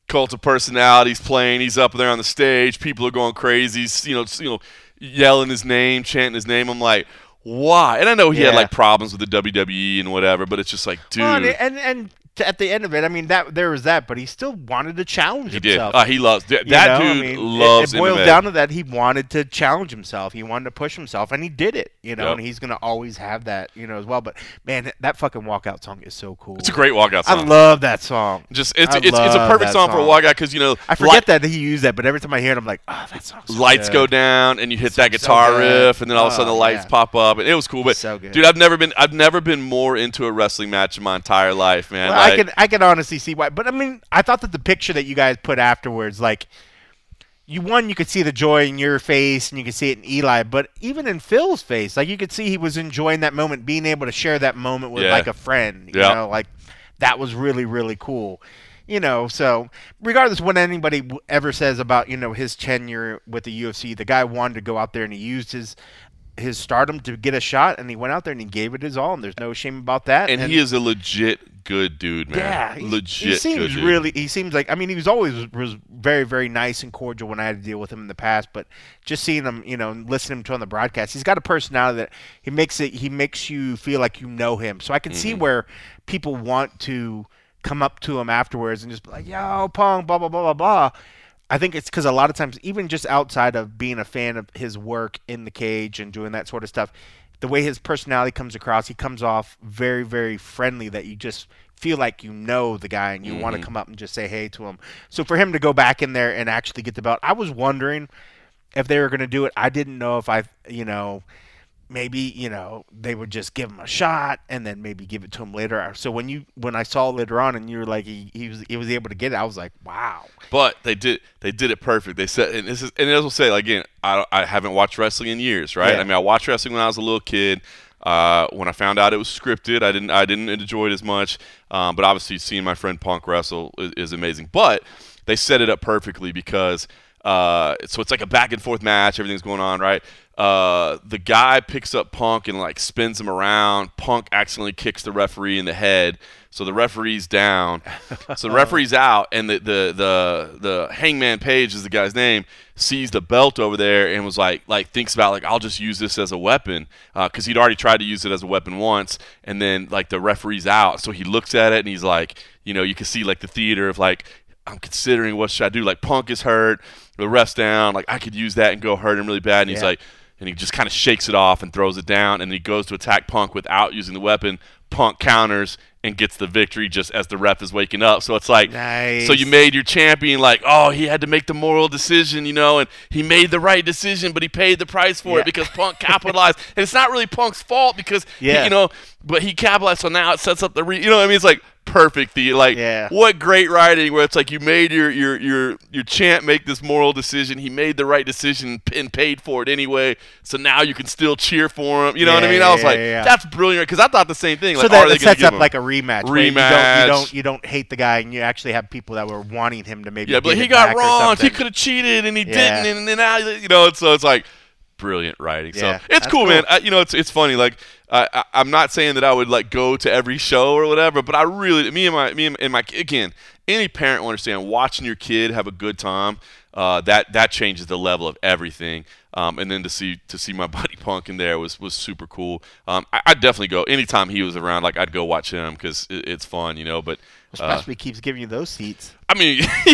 cult of personalities playing. He's up there on the stage. People are going crazy. You know, you know, yelling his name, chanting his name. I'm like, why? And I know he had like problems with the WWE and whatever, but it's just like, dude, Well, and, and and at the end of it, I mean that there was that, but he still wanted to challenge he did. himself. Uh, he loves that. You know, I dude mean, it- loves It, Boiled MMA. down to that he wanted to challenge himself. He wanted to push himself, and he did it. You know, Yep. and he's gonna always have that. You know, as well. But man, that fucking walkout song is so cool. it's a great walkout song. I love that song. just it's I it's, it's a perfect that song, for a walkout because you know I forget that he used that, but every time I hear it, I'm like, oh, that song's so lights good. go down and you hit that guitar good. riff and then all of a sudden the Oh, lights yeah. pop up and it was cool but So dude i've never been i've never been more into a wrestling match in my entire life man Well, Like, I can I can honestly see why, but I mean, I thought that the picture that you guys put afterwards, like, you one, you could see the joy in your face, and you could see it in Eli, but even in Phil's face, like you could see he was enjoying that moment, being able to share that moment with Yeah. like a friend. You Yeah. know, like that was really really cool. You know, so regardless of what anybody ever says about you know his tenure with the UFC, the guy wanted to go out there and he used his his stardom to get a shot, and he went out there and he gave it his all, and there's no shame about that. and, he is a legit good dude man Yeah, legit He seems really. He seems like. I mean, he was always was very very nice and cordial when I had to deal with him in the past. But just seeing him, you know, and listening to him on the broadcast, he's got a personality that he makes it. He makes you feel like you know him. So I can Mm-hmm. see where people want to come up to him afterwards and just be like, "Yo, Pong, blah blah blah blah blah." I think it's because a lot of times, even just outside of being a fan of his work in the cage and doing that sort of stuff, the way his personality comes across, he comes off very, very friendly that you just feel like you know the guy and you want to mm-hmm. come up and just say hey to him. So for him to go back in there and actually get the belt, I was wondering if they were going to do it. I didn't know if I, you know, maybe you know they would just give him a shot and then maybe give it to him later. So when you when I saw later on and you were like he, he was he was able to get it, I was like, wow. But they did they did it perfect. They said and this is and as we'll say like, again, I, I haven't watched wrestling in years, right? Yeah. I mean, I watched wrestling when I was a little kid. Uh, when I found out it was scripted, I didn't I didn't enjoy it as much. Um, but obviously, seeing my friend Punk wrestle is, is amazing. But they set it up perfectly because uh, so it's like a back and forth match. Everything's going on right. Uh, the guy picks up Punk and like spins him around. Punk accidentally kicks the referee in the head, so the referee's down. so the referee's out, and the the the the Hangman Page is the guy's name. Sees the belt over there and was like like thinks about like I'll just use this as a weapon because he'd already tried to use it as a weapon once, and then like the referee's out, so he looks at it and he's like, you know, you can see like the theater of like I'm considering what should I do. Like Punk is hurt, the ref's down. Like I could use that and go hurt him really bad. And he's like, and he just kind of shakes it off and throws it down. And he goes to attack Punk without using the weapon. Punk counters and gets the victory just as the ref is waking up. So it's like, Nice. so you made your champion like, oh, he had to make the moral decision, you know, and he made the right decision, but he paid the price for Yeah. it because Punk capitalized. and it's not really Punk's fault because, he- Yeah. you know, but he capitalized. So now it sets up the, re- you know, what I mean, it's like perfect. The like, Yeah. what great writing where it's like you made your your your your champ make this moral decision. He made the right decision and paid for it anyway. So now you can still cheer for him. You know what I Yeah, mean? I was yeah, like, yeah, yeah. that's brilliant because I thought the same thing. so Like, that are they it sets up like a rematch. where You don't, Rematch. you don't you don't hate the guy, and you actually have people that were wanting him to maybe. Yeah, but he got back or wrong. He could have cheated and he Yeah. didn't, and then now you know. So it's like brilliant writing. Yeah, so it's cool, cool. man. I, you know, it's it's funny. Like I, I, I'm not saying that I would like go to every show or whatever, but I really, me and my me and, and my again, any parent will understand watching your kid have a good time. Uh, that that changes the level of everything. Um, and then to see to see my buddy Punk in there was was super cool. Um, I, I'd definitely go anytime he was around. Like I'd go watch him because it, it's fun, you know. But uh, Especially keeps giving you those seats. I mean,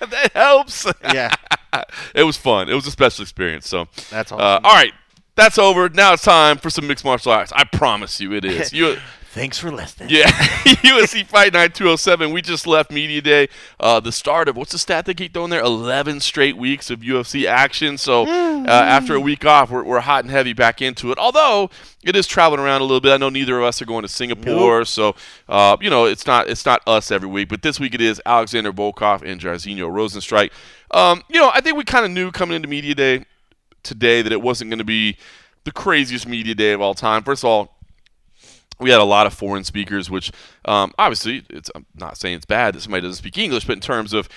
that helps. Yeah, it was fun. It was a special experience. So, that's uh, all right, that's over. Now it's time for some mixed martial arts. I promise you, it is. You, Thanks for listening. yeah, UFC Fight Night 207. We just left media day. Uh, the start of what's the stat they keep throwing there? 11 straight weeks of UFC action. So uh, after a week off, we're, we're hot and heavy back into it. Although it is traveling around a little bit. I know neither of us are going to Singapore, so uh, you know it's not it's not us every week. But this week it is Alexander Volkov and Jairzinho Rozenstruik. Um, you know, I think we kind of knew coming into media day today that it wasn't going to be the craziest media day of all time. First of all, we had a lot of foreign speakers, which um, obviously it's, I'm not saying it's bad that somebody doesn't speak English, but in terms of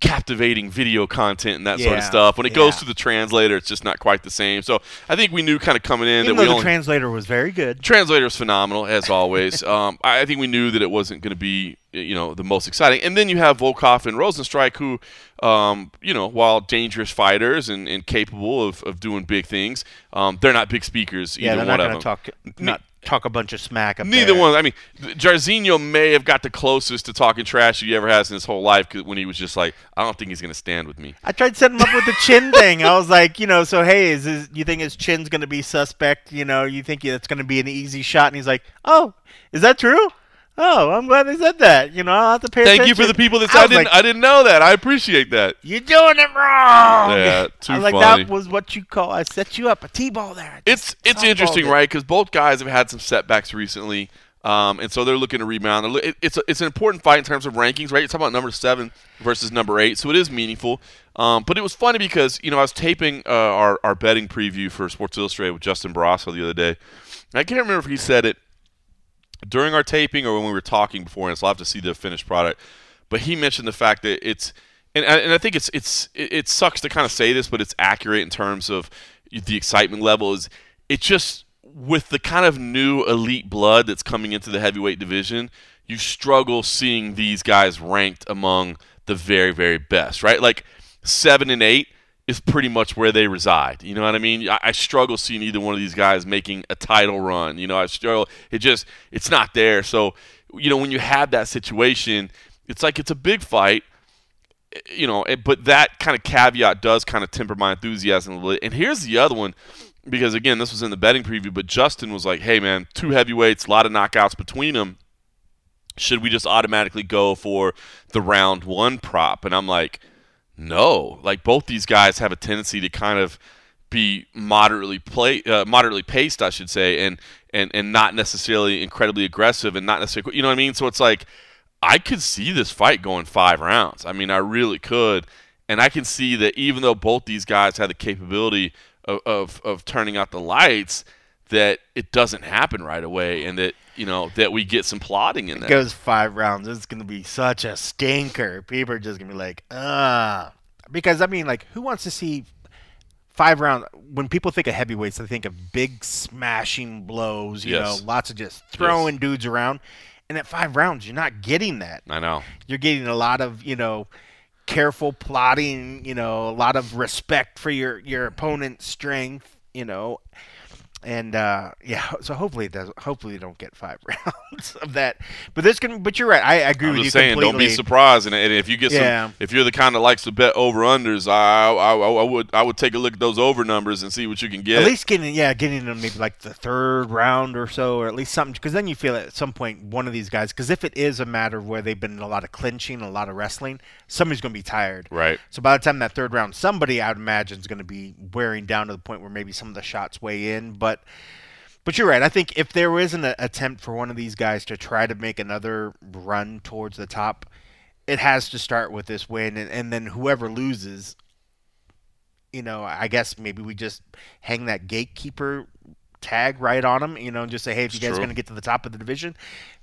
captivating video content and that sort of stuff, when it goes yeah. to the translator, it's just not quite the same. So I think we knew kind of coming in Even that we the only translator was very good. translator is phenomenal as always. um, I I think we knew that it wasn't going to be you know the most exciting. And then you have Volkov and Rozenstruik, who um, you know while dangerous fighters and, and capable of, of doing big things, um, they're not big speakers. Yeah, either they're not going to talk not talk a bunch of smack. Up Neither there. one. I mean, Jairzinho may have got the closest to talking trash he ever has in his whole life 'cause when he was just like, I don't think he's going to stand with me. I tried setting him up with the chin thing. I was like, you know, so hey, is his, you think his chin's going to be suspect? You know, you think it's going to be an easy shot? And he's like, oh, is that true? Oh, I'm glad they said that. You know, I'll have to pay Thank you for the people that I said I didn't. like, I didn't know that. I appreciate that. You're doing it wrong. Yeah, too I was like, funny. that was what you call. I set you up a t-ball there. It's it's interesting, right? Because both guys have had some setbacks recently, um, and so they're looking to rebound. They're loo- it- It's a, it's an important fight in terms of rankings, right? You're talking about number seven versus number eight, so it is meaningful. Um, but it was funny because you know I was taping uh, our our betting preview for Sports Illustrated with Justin Barrasso the other day. And I can't remember if he said it during our taping or when we were talking beforehand, so I'll have to see the finished product. But he mentioned the fact that it's, and, and I think it's it's it, sucks to kind of say this, but it's accurate in terms of the excitement level. Is it just with the kind of new elite blood that's coming into the heavyweight division, you struggle seeing these guys ranked among the very very best, right? Like seven and eight is pretty much where they reside. You know what I mean? I, I struggle seeing either one of these guys making a title run. You know, I struggle. It just it's not there. So you know when you have that situation, it's like it's a big fight. Eh, you know, eh, but that kind of caveat does kind of temper my enthusiasm a little bit. And here's the other one, because again, this was in the betting preview, but Justin was like, "Hey man, two heavyweights, a lot of knockouts between them. Should we just automatically go for the round one prop?" And I'm like, no, like both these guys have a tendency to kind of be moderately play, uh, moderately paced, I should say, and and and not necessarily incredibly aggressive, and not necessarily, you know what I mean. So it's like I could see this fight going five rounds. I mean, I really could, and I can see that even though both these guys have the capability of of, of turning out the lights, that it doesn't happen right away, and that you know that we get some plotting in there. It goes five rounds. It's gonna be such a stinker. People are just gonna be like, ah, because I mean, like, who wants to see five rounds? When people think of heavyweights, they think of big smashing blows. You Yes. know, lots of just throwing dudes around. And at five rounds, you're not getting that. I know. You're getting a lot of you know careful plotting. You know, a lot of respect for your your opponent's strength. You know. And uh, yeah, so hopefully it does. Hopefully, you don't get five rounds of that. But this can. But you're right. I, I agree I'm with just you saying, completely. don't be surprised. And, and if you get some, Yeah. if you're the kind that likes to bet over unders, I, I, I, would I would take a look at those over numbers and see what you can get. At least getting yeah, getting them maybe like the third round or so, or at least something. Because then you feel at some point one of these guys. Because if it is a matter of where they've been in a lot of clinching, a lot of wrestling, somebody's going to be tired. right. So by the time that third round, somebody I would imagine is going to be wearing down to the point where maybe some of the shots weigh in. But But but you're right. I think if there is an attempt for one of these guys to try to make another run towards the top, it has to start with this win, and, and then whoever loses, you know, I guess maybe we just hang that gatekeeper tag right on them, you know, and just say, hey, if you It's guys are going to get to the top of the division,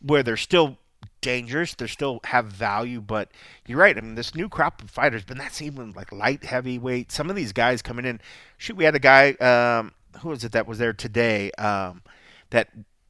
where they're still dangerous, they still have value, but you're right. I mean, this new crop of fighters, but that's even like light heavyweight. Some of these guys coming in. Shoot, we had a guy. Um, who was it that was there today? Um, that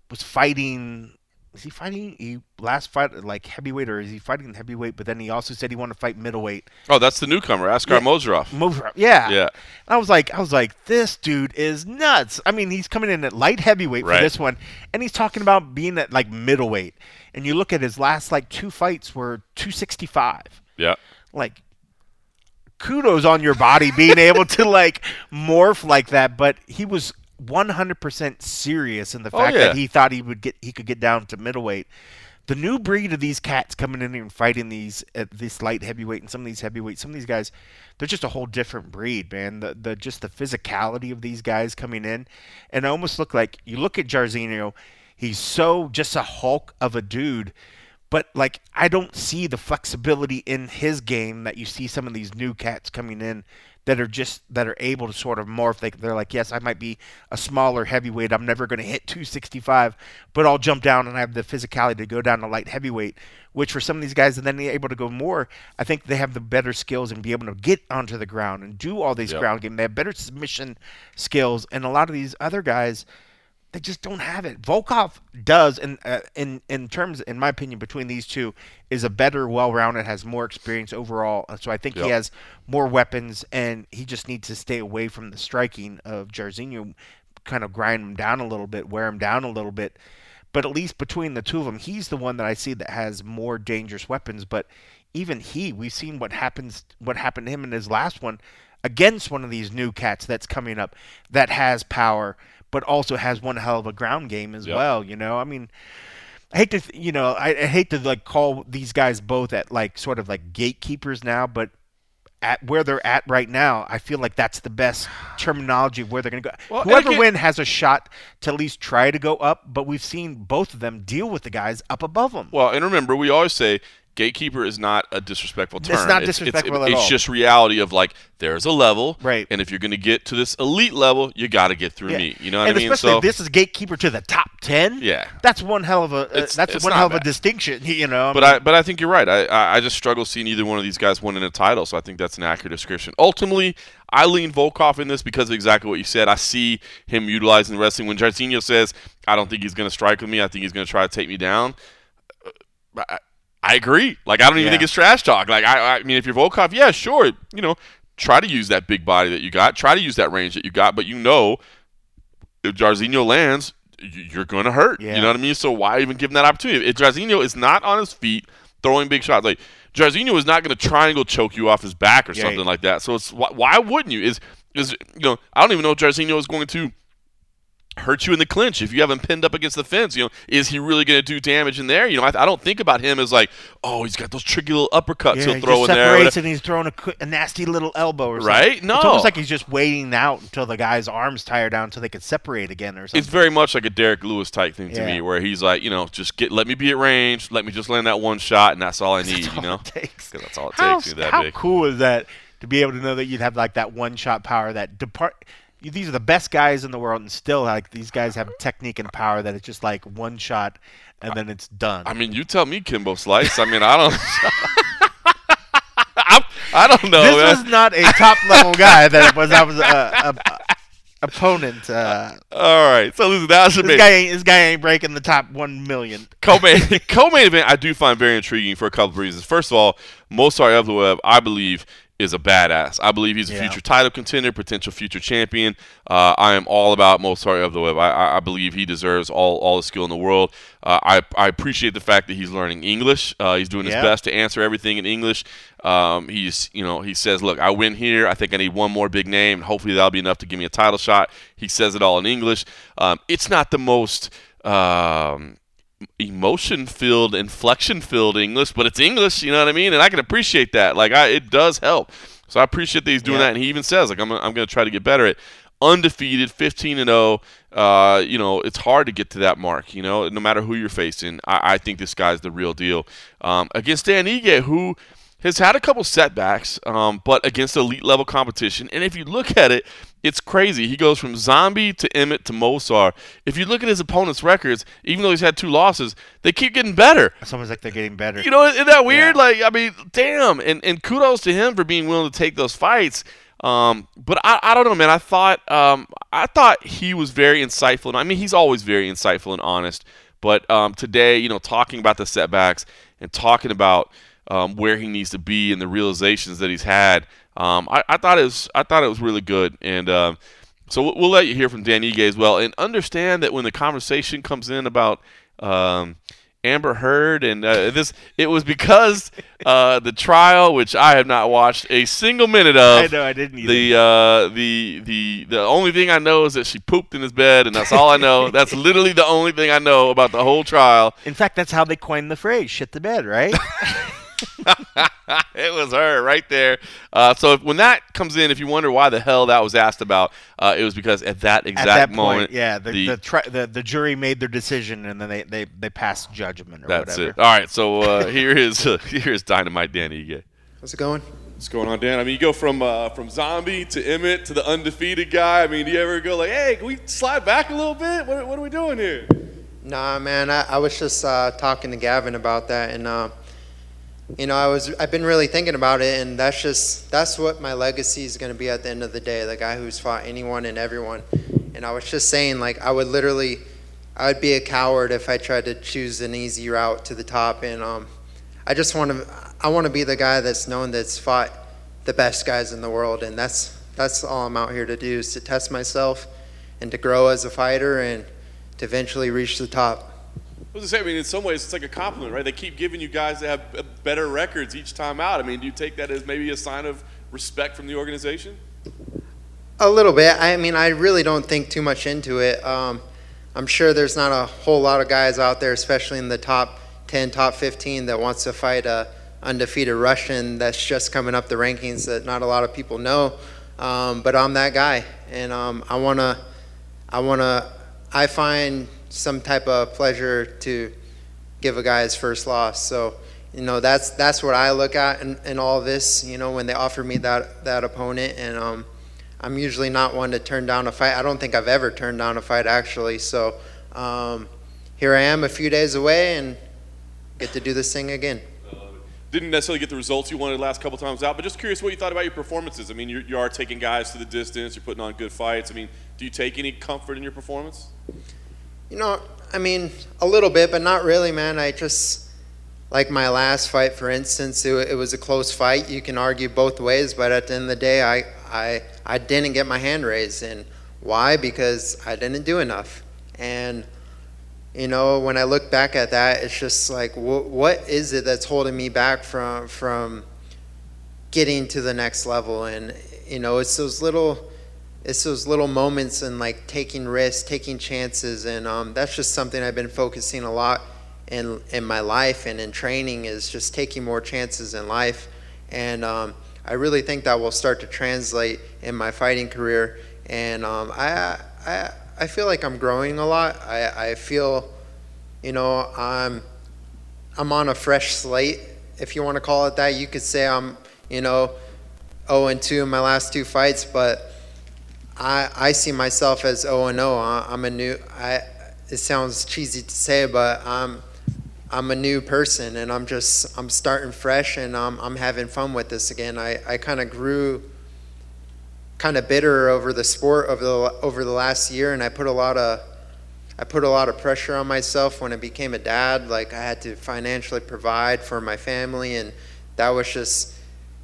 was fighting. Is he fighting? He last fight like heavyweight, or is he fighting heavyweight? But then he also said he wanted to fight middleweight. Oh, that's the newcomer, Askar Yeah. Mozharov. Move- Yeah, Yeah. I was like, I was like, this dude is nuts. I mean, he's coming in at light heavyweight Right. for this one, and he's talking about being at like middleweight. And you look at his last like two fights were 265. Yeah. Like, kudos on your body being able to like morph like that. But he was 100% serious in the Oh, fact yeah. that he thought he would get he could get down to middleweight. The new breed of these cats coming in here and fighting these at this light heavyweight and some of these heavyweights, some of these guys, they're just a whole different breed, man. The the just the physicality of these guys coming in, and it almost look like you look at Jairzinho, he's so just a hulk of a dude, but like I don't see the flexibility in his game that you see some of these new cats coming in that are just that are able to sort of morph. They, they're like, yes, I might be a smaller heavyweight. I'm never going to hit 265, but I'll jump down and I have the physicality to go down to light heavyweight. Which for some of these guys, and then they're able to go more. I think they have the better skills and be able to get onto the ground and do all these Yep. ground game. They have better submission skills, and a lot of these other guys they just don't have it. Volkov does, in uh, in in terms, in my opinion, between these two, is a better, well-rounded, has more experience overall. So I think he has more weapons, and he just needs to stay away from the striking of Jairzinho, kind of grind him down a little bit, wear him down a little bit. But at least between the two of them, he's the one that I see that has more dangerous weapons. But even he, we've seen what happens, what happened to him in his last one against one of these new cats that's coming up that has power, but also has one hell of a ground game as Yep. well. You know, I mean, I hate to, th- you know, I, I hate to like call these guys both at like sort of like gatekeepers now, but at where they're at right now, I feel like that's the best terminology of where they're going to go. Well, Whoever again- win has a shot to at least try to go up, but we've seen both of them deal with the guys up above them. Well, and remember, we always say gatekeeper is not a disrespectful term. It's not disrespectful it's, at it's all. just reality of like there's a level, Right. And if you're going to get to this elite level, you got to get through Yeah. me. You know what and I mean? especially So this is gatekeeper to the top ten. Yeah. that's one hell of a uh, It's- that's it's one hell of a distinction. You know, But I but I think you're right. I, I I just struggle seeing either one of these guys winning a title. So I think that's an accurate description. Ultimately, I lean Volkov in this because of exactly what you said. I see him utilizing the wrestling. When Jairzinho says, "I don't think he's going to strike with me. I think he's going to try to take me down." uh, I, I agree. Like I don't even Yeah. think it's trash talk. Like I I mean, if you're Volkov, yeah, sure. You know, try to use that big body that you got. Try to use that range that you got. But you know, if Jairzinho lands, you're going to hurt. Yeah. You know what I mean? So why even give him that opportunity? If Jairzinho is not on his feet throwing big shots, like Jairzinho is not going to triangle choke you off his back or Yeah. something like that. So it's why, why wouldn't you? Is is you know I don't even know if Jairzinho is going to hurt you in the clinch if you have him pinned up against the fence. You know, is he really going to do damage in there? You know, I, I don't think about him as like, oh, he's got those tricky little uppercuts yeah, he'll he throw in there. separates and he's throwing a, a nasty little elbow or something. Right? No. it's almost like he's just waiting out until the guy's arms tire down until they can separate again or something. It's very much like a Derrick Lewis type thing to Yeah. me, where he's like, you know, just get, let me be at range, let me just land that one shot, and that's all I need. You know, takes. that's all it How, takes. How big. cool is that to be able to know that you'd have like that one shot power that depart. These are the best guys in the world, and still like these guys have technique and power that it's just like one shot, and then it's done. I mean, you tell me, Kimbo Slice. I mean, I don't. I'm, I don't know. this man. was not a top level guy that was. I was a, a, opponent. Uh, all right. So listen, that should this guy ain't this guy ain't breaking the top one million. co-main co-main event. I do find very intriguing for a couple of reasons. First of all, Movsar Evloev, I believe, is a badass. I believe he's a Yeah. future title contender, potential future champion. Uh, I am all about Movsar Evloev. I, I, I believe he deserves all, all the skill in the world. Uh, I, I appreciate the fact that he's learning English. Uh, he's doing his Yeah. best to answer everything in English. Um, he's, you know, he says, "Look, I win here. I think I need one more big name, and hopefully that'll be enough to give me a title shot." He says it all in English. Um, it's not the most um, emotion filled, inflection filled English, but it's English, you know what I mean? And I can appreciate that. Like, I, it does help. So I appreciate that he's doing Yeah. that. And he even says, like, I'm, I'm going to try to get better at undefeated, 15 and 0. uh, you know, it's hard to get to that mark. You know, no matter who you're facing, I, I think this guy's the real deal. Um, against Dan Ige, who has had a couple setbacks, um, but against elite level competition. And if you look at it, it's crazy. He goes from Zombie to Emmett to Movsar. If you look at his opponent's records, even though he's had two losses, they keep getting better. It's almost like they're getting better. You know, isn't that weird? Yeah. Like, I mean, damn. And and kudos to him for being willing to take those fights. Um, but I, I don't know, man. I thought um, I thought he was very insightful. And I mean, he's always very insightful and honest. But um, today, you know, talking about the setbacks and talking about um, where he needs to be and the realizations that he's had, um, I, I thought it was I thought it was really good. And um, so we'll, we'll let you hear from Dan Ige as well, and understand that when the conversation comes in about um, Amber Heard and uh, this, it was because uh, the trial, which I have not watched a single minute of. I know I didn't either. The uh, the the the only thing I know is that she pooped in his bed, and that's all I know. that's literally the only thing I know about the whole trial. In fact, that's how they coined the phrase "shit the bed," right? it was her right there. Uh, so if, when that comes in, if you wonder why the hell that was asked about, uh, it was because at that exact At that moment, point, yeah, the the- the, tri- the the jury made their decision, and then they they, they passed judgment or that's whatever. it. All right, so uh, here is here is Dynamite Dan Ige. How's it going? What's going on, Dan? I mean, you go from uh, from zombie to Emmett to the undefeated guy. I mean, do you ever go like, "Hey, can we slide back a little bit? What, what are we doing here?" Nah, man. I, I was just uh, talking to Gavin about that, and uh, you know, I was I've been really thinking about it, and that's just that's what my legacy is going to be at the end of the day. The guy who's fought anyone and everyone. And I was just saying, like, I would literally, I would be a coward if I tried to choose an easy route to the top, and um, I just want to, I want to be the guy that's known that's fought the best guys in the world, and that's that's all I'm out here to do is to test myself and to grow as a fighter and to eventually reach the top. I was gonna say, I mean, in some ways, it's like a compliment, right? They keep giving you guys that have uh, better records each time out. I mean, do you take that as maybe a sign of respect from the organization? A little bit. I mean, I really don't think too much into it. Um, I'm sure there's not a whole lot of guys out there, especially in the top 10, top 15, that wants to fight a undefeated Russian that's just coming up the rankings that not a lot of people know. Um, but I'm that guy, and um, I wanna, I wanna, I find some type of pleasure to give a guy his first loss. So, you know, that's that's what I look at in, in all this. You know, when they offer me that that opponent, and um, I'm usually not one to turn down a fight. I don't think I've ever turned down a fight actually. So, um, here I am, a few days away, and get to do this thing again. Didn't necessarily get the results you wanted the last couple times out, but just curious what you thought about your performances. I mean, you, you are taking guys to the distance, you're putting on good fights. I mean, do you take any comfort in your performance? You know, I mean, a little bit, but not really, man. I just, like my last fight, for instance, it, it was a close fight. You can argue both ways, but at the end of the day, I, I, I didn't get my hand raised. And why? Because I didn't do enough. And, you know, when I look back at that, it's just like, wh- what is it that's holding me back from, from getting to the next level? And, you know, it's those little it's those little moments and like taking risks, taking chances, and um, that's just something I've been focusing a lot in in my life and in training is just taking more chances in life, and um, I really think that will start to translate in my fighting career, and um, I I I feel like I'm growing a lot. I I feel, you know, I'm I'm on a fresh slate, if you want to call it that. You could say I'm, you know, 0 and 2 in my last two fights, but I, I see myself as O and 0. I- I'm a new. I. It sounds cheesy to say, but I'm I'm a new person, and I'm just I'm starting fresh, and I'm I'm having fun with this again. I I kind of grew kind of bitter over the sport over the over the last year, and I put a lot of I put a lot of pressure on myself when I became a dad. Like I had to financially provide for my family, and that was just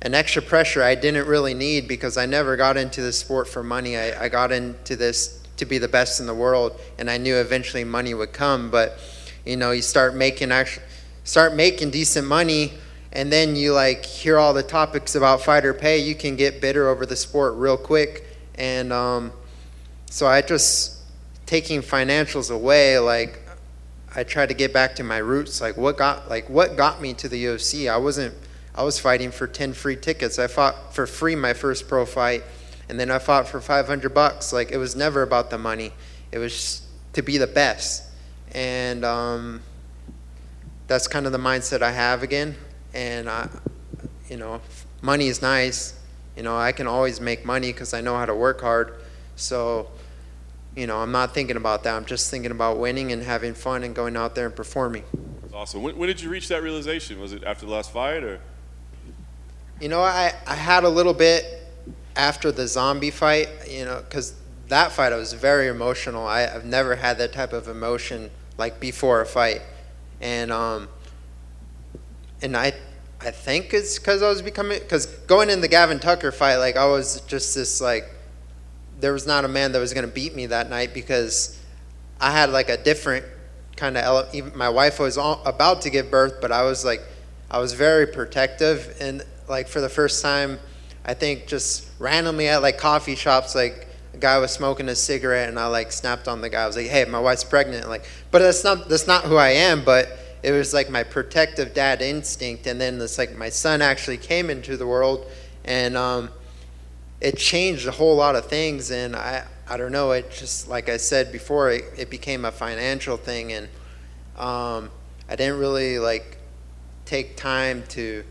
an extra pressure I didn't really need because I never got into the sport for money. I, I got into this to be the best in the world, and I knew eventually money would come. But you know, you start making actually start making decent money, and then you like hear all the topics about fighter pay. You can get bitter over the sport real quick, and um, so I just taking financials away like I tried to get back to my roots like what got like what got me to the UFC I wasn't I was fighting for 10 free tickets I fought for free my first pro fight and then I fought for 500 bucks like it was never about the money it was to be the best, and um, that's kind of the mindset I have again. And I, you know, money is nice. You know, I can always make money because I know how to work hard. So, you know, I'm not thinking about that. I'm just thinking about winning and having fun and going out there and performing. Awesome. When, when did you reach that realization? Was it after the last fight or? You know, I, I had a little bit after the zombie fight, you know, because that fight I was very emotional. I, I've never had that type of emotion like before a fight. And, um, and I, I think it's because I was becoming, because going in the Gavin Tucker fight, like I was just this like, there was not a man that was going to beat me that night because I had like a different kind of, even my wife was all, about to give birth, but I was like, I was very protective and like for the first time, I think just randomly at like coffee shops, like a guy was smoking a cigarette, and I like snapped on the guy. I was like, "Hey, my wife's pregnant." Like, but that's not that's not who I am. But it was like my protective dad instinct, and then it's like my son actually came into the world, and um, it changed a whole lot of things. And I I don't know. It just like I said before, it, it became a financial thing, and um, I didn't really like take time to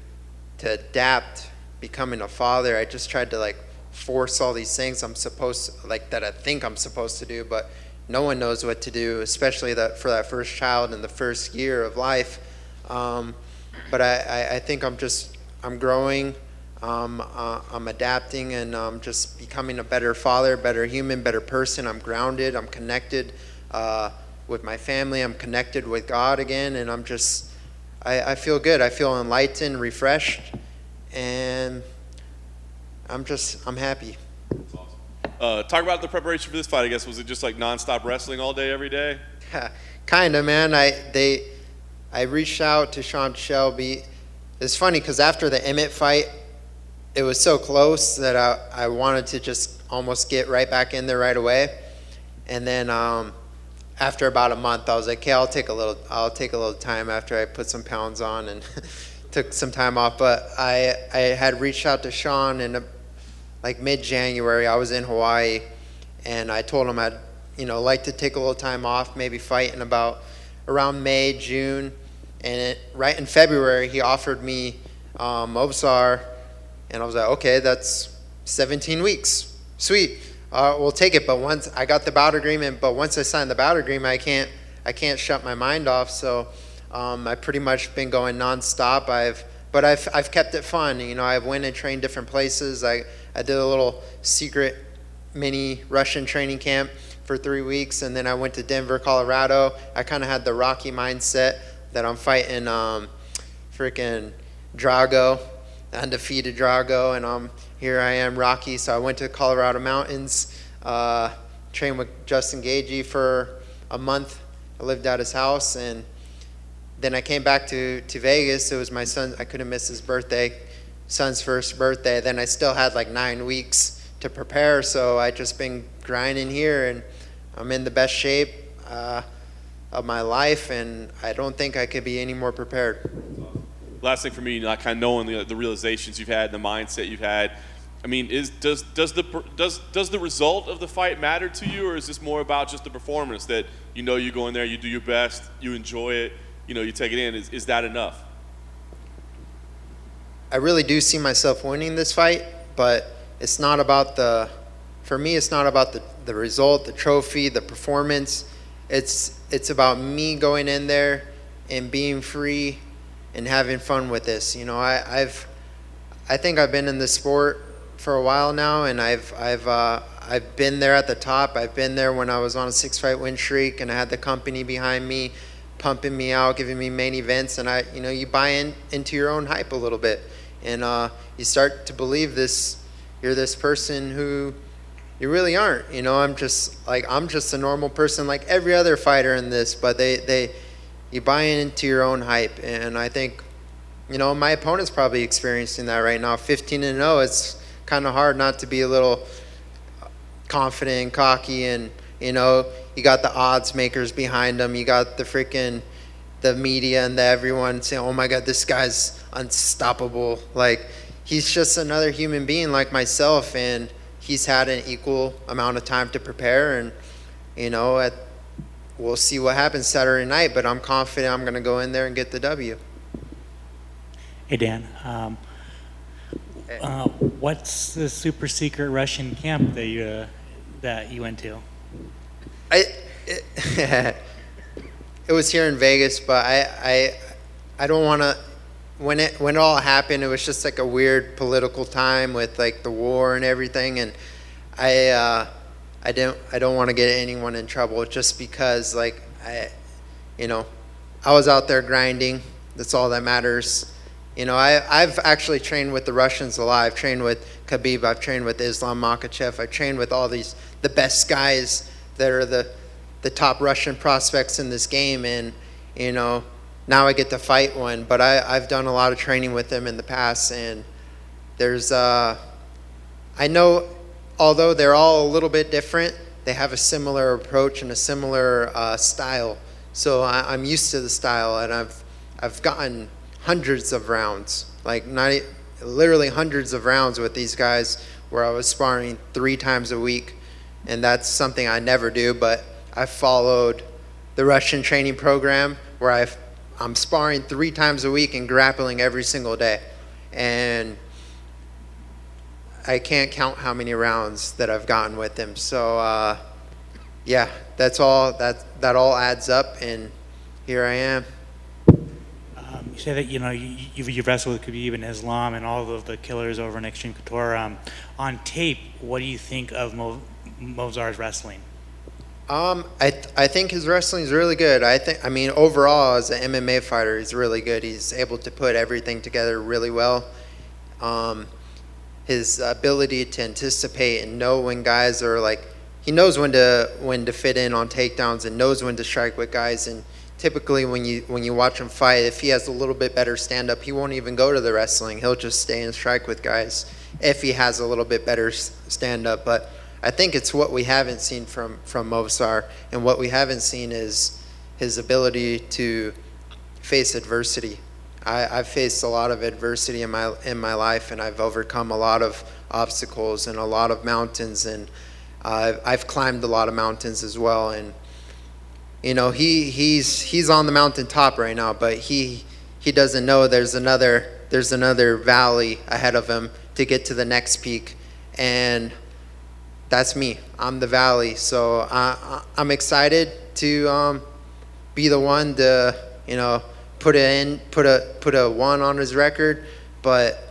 to adapt becoming a father. I just tried to like force all these things I'm supposed like that I think I'm supposed to do, but no one knows what to do, especially that for that first child in the first year of life. Um, but I, I, I, think I'm just I'm growing, um, uh, I'm adapting, and I'm just becoming a better father, better human, better person. I'm grounded, I'm connected uh, with my family, I'm connected with God again, and I'm just I, I feel good. I feel enlightened, refreshed, and I'm just I'm happy. Awesome. Uh, talk about the preparation for this fight. I guess was it just like nonstop wrestling all day, every day? kind of, man. I they I reached out to Sean Shelby. It's funny because after the Emmett fight, it was so close that I, I wanted to just almost get right back in there right away. And then um, after about a month, I was like, okay, I'll take a little, I'll take a little time after I put some pounds on and took some time off. But I, I had reached out to Sean in a, like mid-January. I was in Hawaii, and I told him I'd, you know, like to take a little time off, maybe fight in about around May, June, and it, right in February, he offered me um, Movsar, and I was like, okay, that's 17 weeks, sweet uh, we'll take it. But once I got the bout agreement, but once I signed the bout agreement, I can't I can't shut my mind off. So um, I've pretty much been going nonstop. I've but I've I've kept it fun. You know, I've went and trained different places. I I did a little secret mini Russian training camp for three weeks, and then I went to Denver, Colorado. I kind of had the Rocky mindset that I'm fighting um, freaking Drago, undefeated Drago, and I'm here I am, Rocky. So I went to the Colorado Mountains, uh, trained with Justin Gaethje for a month. I lived at his house, and then I came back to, to Vegas. It was my son. I couldn't miss his birthday, son's first birthday. Then I still had like nine weeks to prepare, so I just been grinding here, and I'm in the best shape uh, of my life, and I don't think I could be any more prepared. Last thing for me, like kind of knowing the, the realizations you've had, the mindset you've had I mean, is does does the does does the result of the fight matter to you, or is this more about just the performance that you know you go in there, you do your best, you enjoy it, you know, you take it in? Is is that enough? I really do see myself winning this fight, but it's not about the. For me, it's not about the the result, the trophy, the performance. It's it's about me going in there and being free and having fun with this. You know, I, I've I think I've been in this sport for a while now, and I've I've uh, I've been there at the top. I've been there when I was on a six fight win streak, and I had the company behind me, pumping me out, giving me main events, and I you know you buy in into your own hype a little bit, and uh, you start to believe this. You're this person who you really aren't. You know, I'm just like I'm just a normal person like every other fighter in this, but they they you buy into your own hype, and I think. You know, my opponent's probably experiencing that right now. 15 and 0, it's kind of hard not to be a little confident and cocky and you know you got the odds makers behind them you got the freaking the media and the everyone saying oh my god this guy's unstoppable like he's just another human being like myself and he's had an equal amount of time to prepare and you know, at, we'll see what happens Saturday night. But I'm confident I'm going to go in there and get the W. Hey Dan, um, uh, what's the super secret Russian camp that you uh, that you went to? I it, it was here in Vegas, but I I I don't want to. When it when it all happened, it was just like a weird political time with like the war and everything, and I uh, I don't I don't want to get anyone in trouble just because like I, you know, I was out there grinding. That's all that matters. You know, I, I've actually trained with the Russians a lot. I've trained with Khabib. I've trained with Islam Makhachev. I've trained with all these the best guys that are the the top Russian prospects in this game, and you know, now I get to fight one. But I, I've done a lot of training with them in the past, and there's uh, I know, although they're all a little bit different, they have a similar approach and a similar uh, style. So I, I'm used to the style, and I've I've gotten hundreds of rounds, like not literally hundreds of rounds with these guys where I was sparring three times a week, and that's something I never do. But I followed the Russian training program where i I'm sparring three times a week and grappling every single day, and I can't count how many rounds that I've gotten with him. So uh, yeah, that's all that that all adds up, and here I am. Um, you say that you know you, you've, you've wrestled with Khabib and Islam and all of the killers over in Extreme Couture. Um, on tape, what do you think of Mo, Movsar's wrestling? Um, I th- I think his wrestling is really good. I think I mean overall as an MMA fighter, he's really good. He's able to put everything together really well. Um, his ability to anticipate and know when guys are like he knows when to when to fit in on takedowns and knows when to strike with guys. And typically when you when you watch him fight if he has a little bit better stand up he won't even go to the wrestling. He'll just stay and strike with guys if he has a little bit better stand up but I think it's what we haven't seen from from Movsar and what we haven't seen is his ability to face adversity I, have faced a lot of adversity in my in my life, and I've overcome a lot of obstacles and a lot of mountains, and uh, I've climbed a lot of mountains as well. And you know, he he's he's on the mountaintop right now, but he he doesn't know there's another there's another valley ahead of him to get to the next peak, and that's me. I'm the valley, so I, I'm excited to um, be the one to you know put it in, put a put a one on his record, but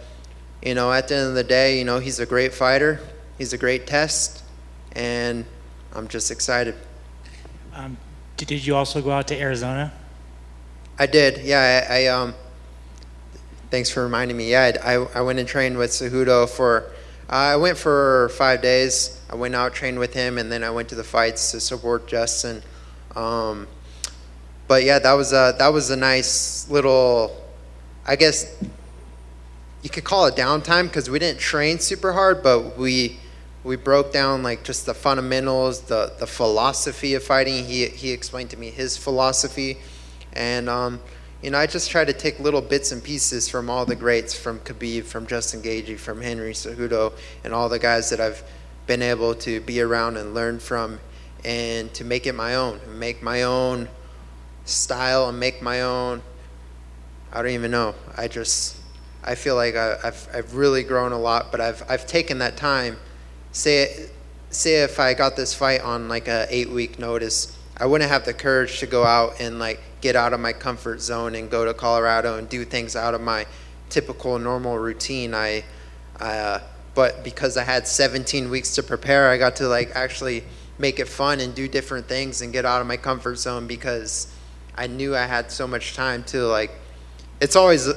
you know, at the end of the day, you know, he's a great fighter. He's a great test, and I'm just excited. Um, did you also go out to Arizona? I did. Yeah, I, I um. Thanks for reminding me. Yeah, I, I went and trained with Cejudo for. Uh, I went for five days. I went out, trained with him, and then I went to the fights to support Justin. Um, but yeah, that was a that was a nice little, I guess you could call it downtime because we didn't train super hard, but we we broke down like just the fundamentals, the the philosophy of fighting. He he explained to me his philosophy, and um, you know I just try to take little bits and pieces from all the greats, from Khabib, from Justin Gaethje, from Henry Cejudo, and all the guys that I've been able to be around and learn from, and to make it my own, make my own style and make my own. I don't even know. I just I feel like I, have I've really grown a lot, but I've I've taken that time. Say say if I got this fight on like a eight week notice, I wouldn't have the courage to go out and like get out of my comfort zone and go to Colorado and do things out of my typical normal routine. I, uh, but because I had 17 weeks to prepare, I got to like actually make it fun and do different things and get out of my comfort zone because I knew I had so much time to like. It's always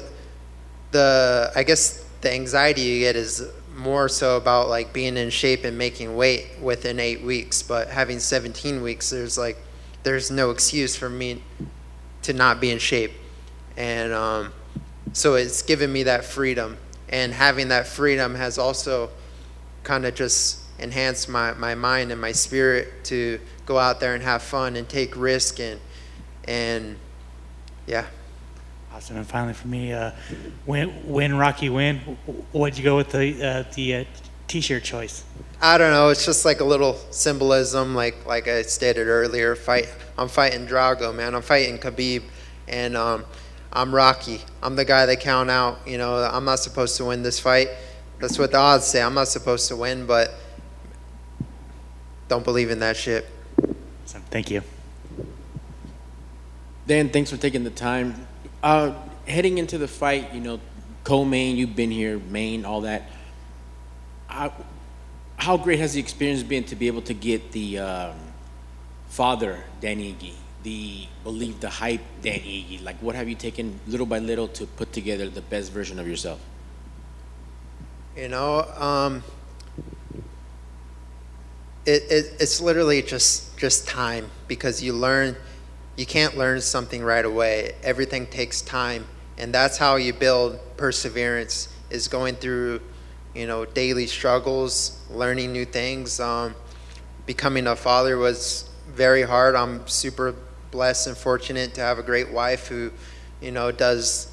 the I guess the anxiety you get is more so about like being in shape and making weight within eight weeks, but having 17 weeks, there's like there's no excuse for me to not be in shape, and um, so it's given me that freedom, and having that freedom has also kind of just enhanced my, my mind and my spirit to go out there and have fun and take risk and and yeah. Awesome. And finally, for me, uh, when when Rocky win, what'd you go with the uh, the uh, T-shirt choice. I don't know. It's just like a little symbolism, like like I stated earlier. Fight. I'm fighting Drago, man. I'm fighting Khabib, and um, I'm Rocky. I'm the guy they count out. You know, I'm not supposed to win this fight. That's what the odds say. I'm not supposed to win, but don't believe in that shit. So, thank you. Dan, thanks for taking the time. Uh, heading into the fight, you know, co-main, you've been here, main, all that. Uh, how great has the experience been to be able to get the um, father, Danny Ige, the believe the hype Danny Ige? Like, what have you taken little by little to put together the best version of yourself? You know, um, it, it, it's literally just just time because you learn you can't learn something right away. Everything takes time. And that's how you build perseverance is going through you know daily struggles learning new things. Um, becoming a father was very hard. I'm super blessed and fortunate to have a great wife who you know does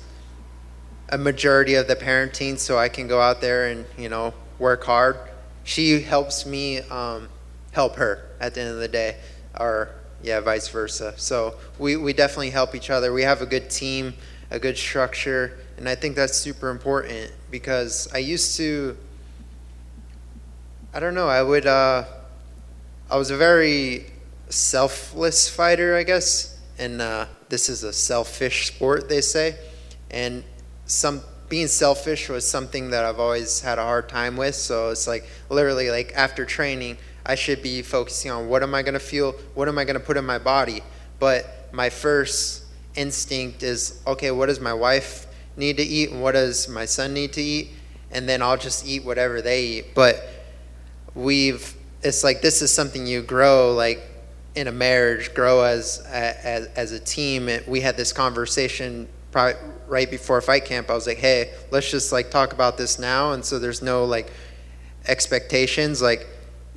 a majority of the parenting so i can go out there and you know work hard. She helps me um, help her at the end of the day, or yeah, vice versa. So we, we definitely help each other. We have a good team, a good structure, and I think that's super important because I used to, I don't know, I would, uh, I was a very selfless fighter, I guess, and uh, this is a selfish sport, they say, and some being selfish was something that I've always had a hard time with. So it's like literally like after training. I should be focusing on what am I going to feel, what am I going to put in my body. But my first instinct is, okay, what does my wife need to eat and what does my son need to eat? And then I'll just eat whatever they eat. But we've, it's like this is something you grow like in a marriage, grow as, as, as a team. We had this conversation probably right before fight camp. I was like, hey, let's just like talk about this now. And so there's no like expectations. Like,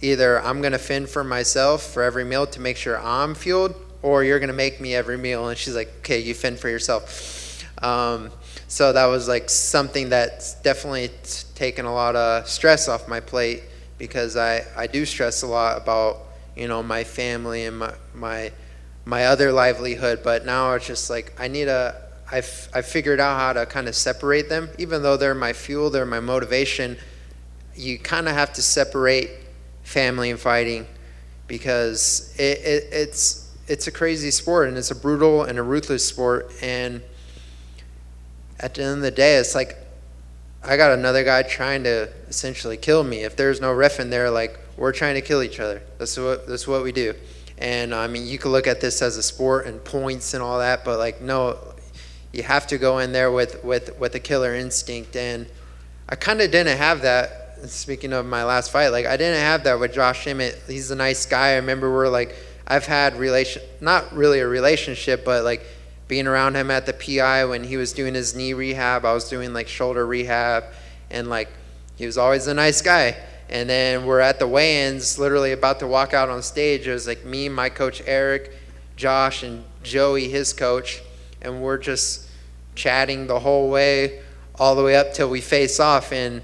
either I'm going to fend for myself for every meal to make sure I'm fueled, or you're going to make me every meal. And she's like, okay, you fend for yourself. Um, so that was like something that's definitely taken a lot of stress off my plate because I, I do stress a lot about, you know, my family and my, my, my other livelihood. But now it's just like, I need a, I've, I've figured out how to kind of separate them. Even though they're my fuel, they're my motivation, you kind of have to separate family and fighting because it, it, it's it's a crazy sport and it's a brutal and a ruthless sport. And at the end of the day it's like I got another guy trying to essentially kill me. If there's no ref in there like we're trying to kill each other. That's what that's what we do. And I mean you could look at this as a sport and points and all that but like no you have to go in there with with with a killer instinct. And I kind of didn't have that speaking of my last fight, like I didn't have that with Josh Emmett. He's a nice guy. I remember we're like, I've had relation, not really a relationship, but like being around him at the PI when he was doing his knee rehab. I was doing like shoulder rehab, and like he was always a nice guy. And then we're at the weigh-ins, literally about to walk out on stage. It was like me, my coach Eric, Josh, and Joey, his coach, and we're just chatting the whole way, all the way up till we face off. And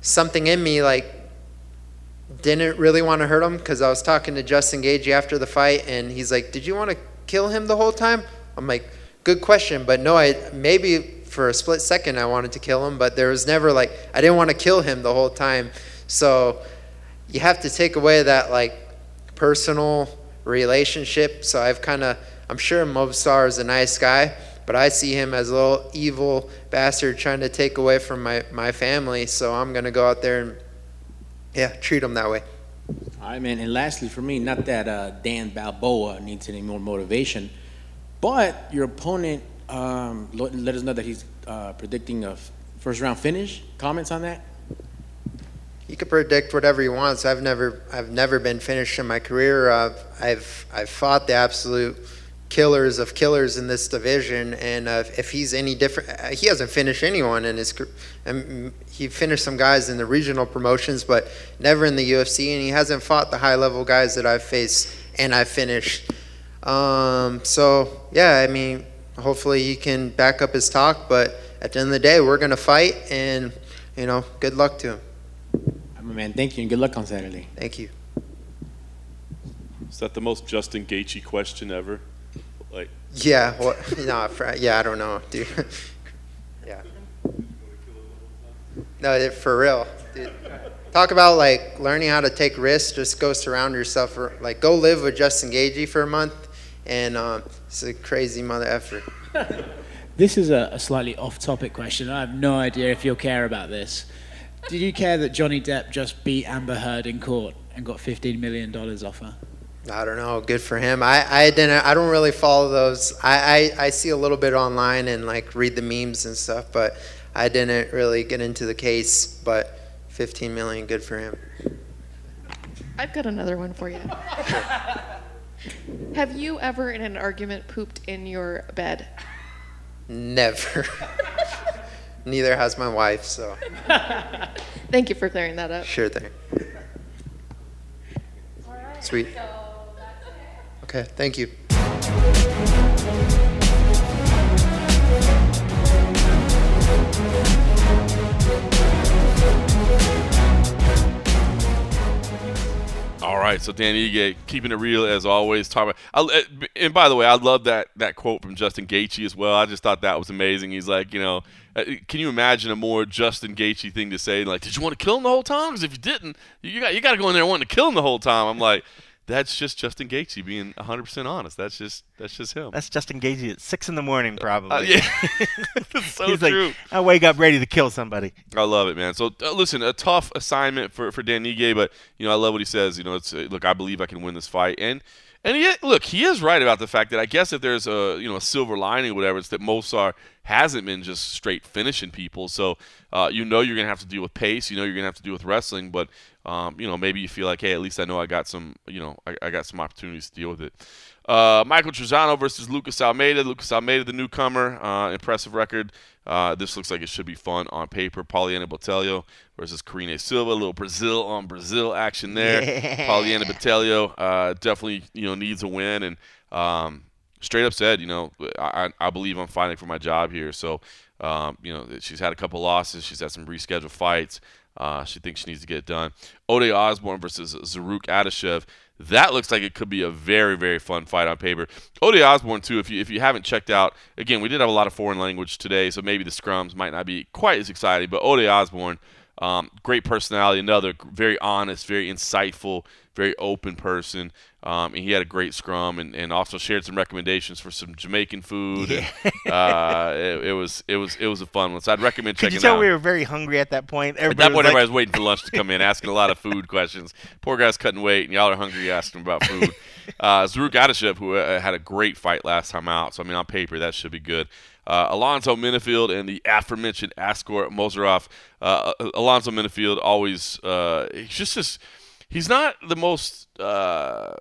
something in me like didn't really want to hurt him because I was talking to Justin Gaethje after the fight, and he's like, "Did you want to kill him the whole time?" I'm like, "Good question, but no, I maybe for a split second I wanted to kill him, but there was never like I didn't want to kill him the whole time." So you have to take away that like personal relationship. So I've kind of I'm sure Movsar is a nice guy, but I see him as a little evil bastard trying to take away from my, my family. So I'm going to go out there and, yeah, treat him that way. All right, man. And lastly, for me, not that uh, Dan Balboa needs any more motivation, but your opponent um, let us know that he's uh, predicting a first round finish. Comments on that? You can predict whatever you want. So I've never, I've never been finished in my career. Uh, I've, I've fought the absolute killers of killers in this division. And uh, if he's any different, uh, he hasn't finished anyone in his. Um, he finished some guys in the regional promotions, but never in the UFC. And he hasn't fought the high level guys that I've faced and I've finished. Um, so yeah, I mean, hopefully he can back up his talk. But at the end of the day, we're gonna fight, and you know, good luck to him. My man, thank you and good luck on Saturday. Thank you. Is that the most Justin Gaethje question ever? Yeah, well, no, fr- yeah, I don't know, dude. yeah. No, for real, dude. Talk about like learning how to take risks. Just go surround yourself. For, like, go live with Justin Gaethje for a month, and um, it's a crazy mother effort. This is a, a slightly off-topic question. I have no idea if you'll care about this. Did you care that Johnny Depp just beat Amber Heard in court and got $15 million off her? I don't know. Good for him. I, I didn't. I don't really follow those. I, I, I see a little bit online and like read the memes and stuff, but I didn't really get into the case. But 15 million, good for him. I've got another one for you. Have you ever, in an argument, pooped in your bed? Never. Neither has my wife, so Thank you for clearing that up. sure thing. Sweet. Okay, thank you. All right, so Dan Ige, keeping it real as always. Talk about, I, and by the way, I love that that quote from Justin Gaethje as well. I just thought that was amazing. He's like, you know, uh, can you imagine a more Justin Gaethje thing to say? Like, did you want to kill him the whole time? Because if you didn't, you got you got to go in there wanting to kill him the whole time. I'm like, that's just Justin Gaethje being 100 percent honest. That's just that's just him. That's Justin Gaethje at six in the morning, probably. Uh, yeah, That's so He's true. like, I wake up ready to kill somebody. I love it, man. So uh, listen, a tough assignment for for Dan Ige, but you know I love what he says. You know, it's uh, look, I believe I can win this fight, and and he, look, he is right about the fact that I guess if there's a you know a silver lining or whatever, it's that Movsar hasn't been just straight finishing people. So uh, you know you're gonna have to deal with pace. You know you're gonna have to deal with wrestling, but um, you know maybe you feel like, hey, at least I know I got some you know I, I got some opportunities to deal with it. Uh, Michael Trizano versus Lucas Almeida. Lucas Almeida, the newcomer, uh, impressive record. Uh, this looks like it should be fun on paper. Poliana Botelho versus Karine Silva. A little Brazil on Brazil action there. Yeah. Poliana Botelho uh, definitely you know needs a win and um, straight up said you know I, I believe I'm fighting for my job here. So um, you know she's had a couple losses. She's had some rescheduled fights. Uh, she thinks she needs to get it done. Ode Osbourne versus Zarrukh Adashev. That looks like it could be a very, very fun fight on paper. Ode Osbourne too. If you if you haven't checked out, again, we did have a lot of foreign language today, so maybe the scrums might not be quite as exciting. But Ode Osbourne, um, great personality, another very honest, very insightful, very open person. Um, and he had a great scrum, and, and also shared some recommendations for some Jamaican food. And, uh, it, it was it was it was a fun one. So I'd recommend Could checking you tell out. we were very hungry at that point? At Everybody that point, was everybody was waiting for lunch to come in, asking a lot of food questions. Poor guy's cutting weight, and y'all are hungry asking about food. uh, Zarrukh Adashev, who uh, had a great fight last time out, so I mean, on paper, that should be good. Uh, Alonzo Menifield and the aforementioned Askar Mozharov. Uh, Alonzo Menifield always, uh, he's just, just, he's not the most, uh,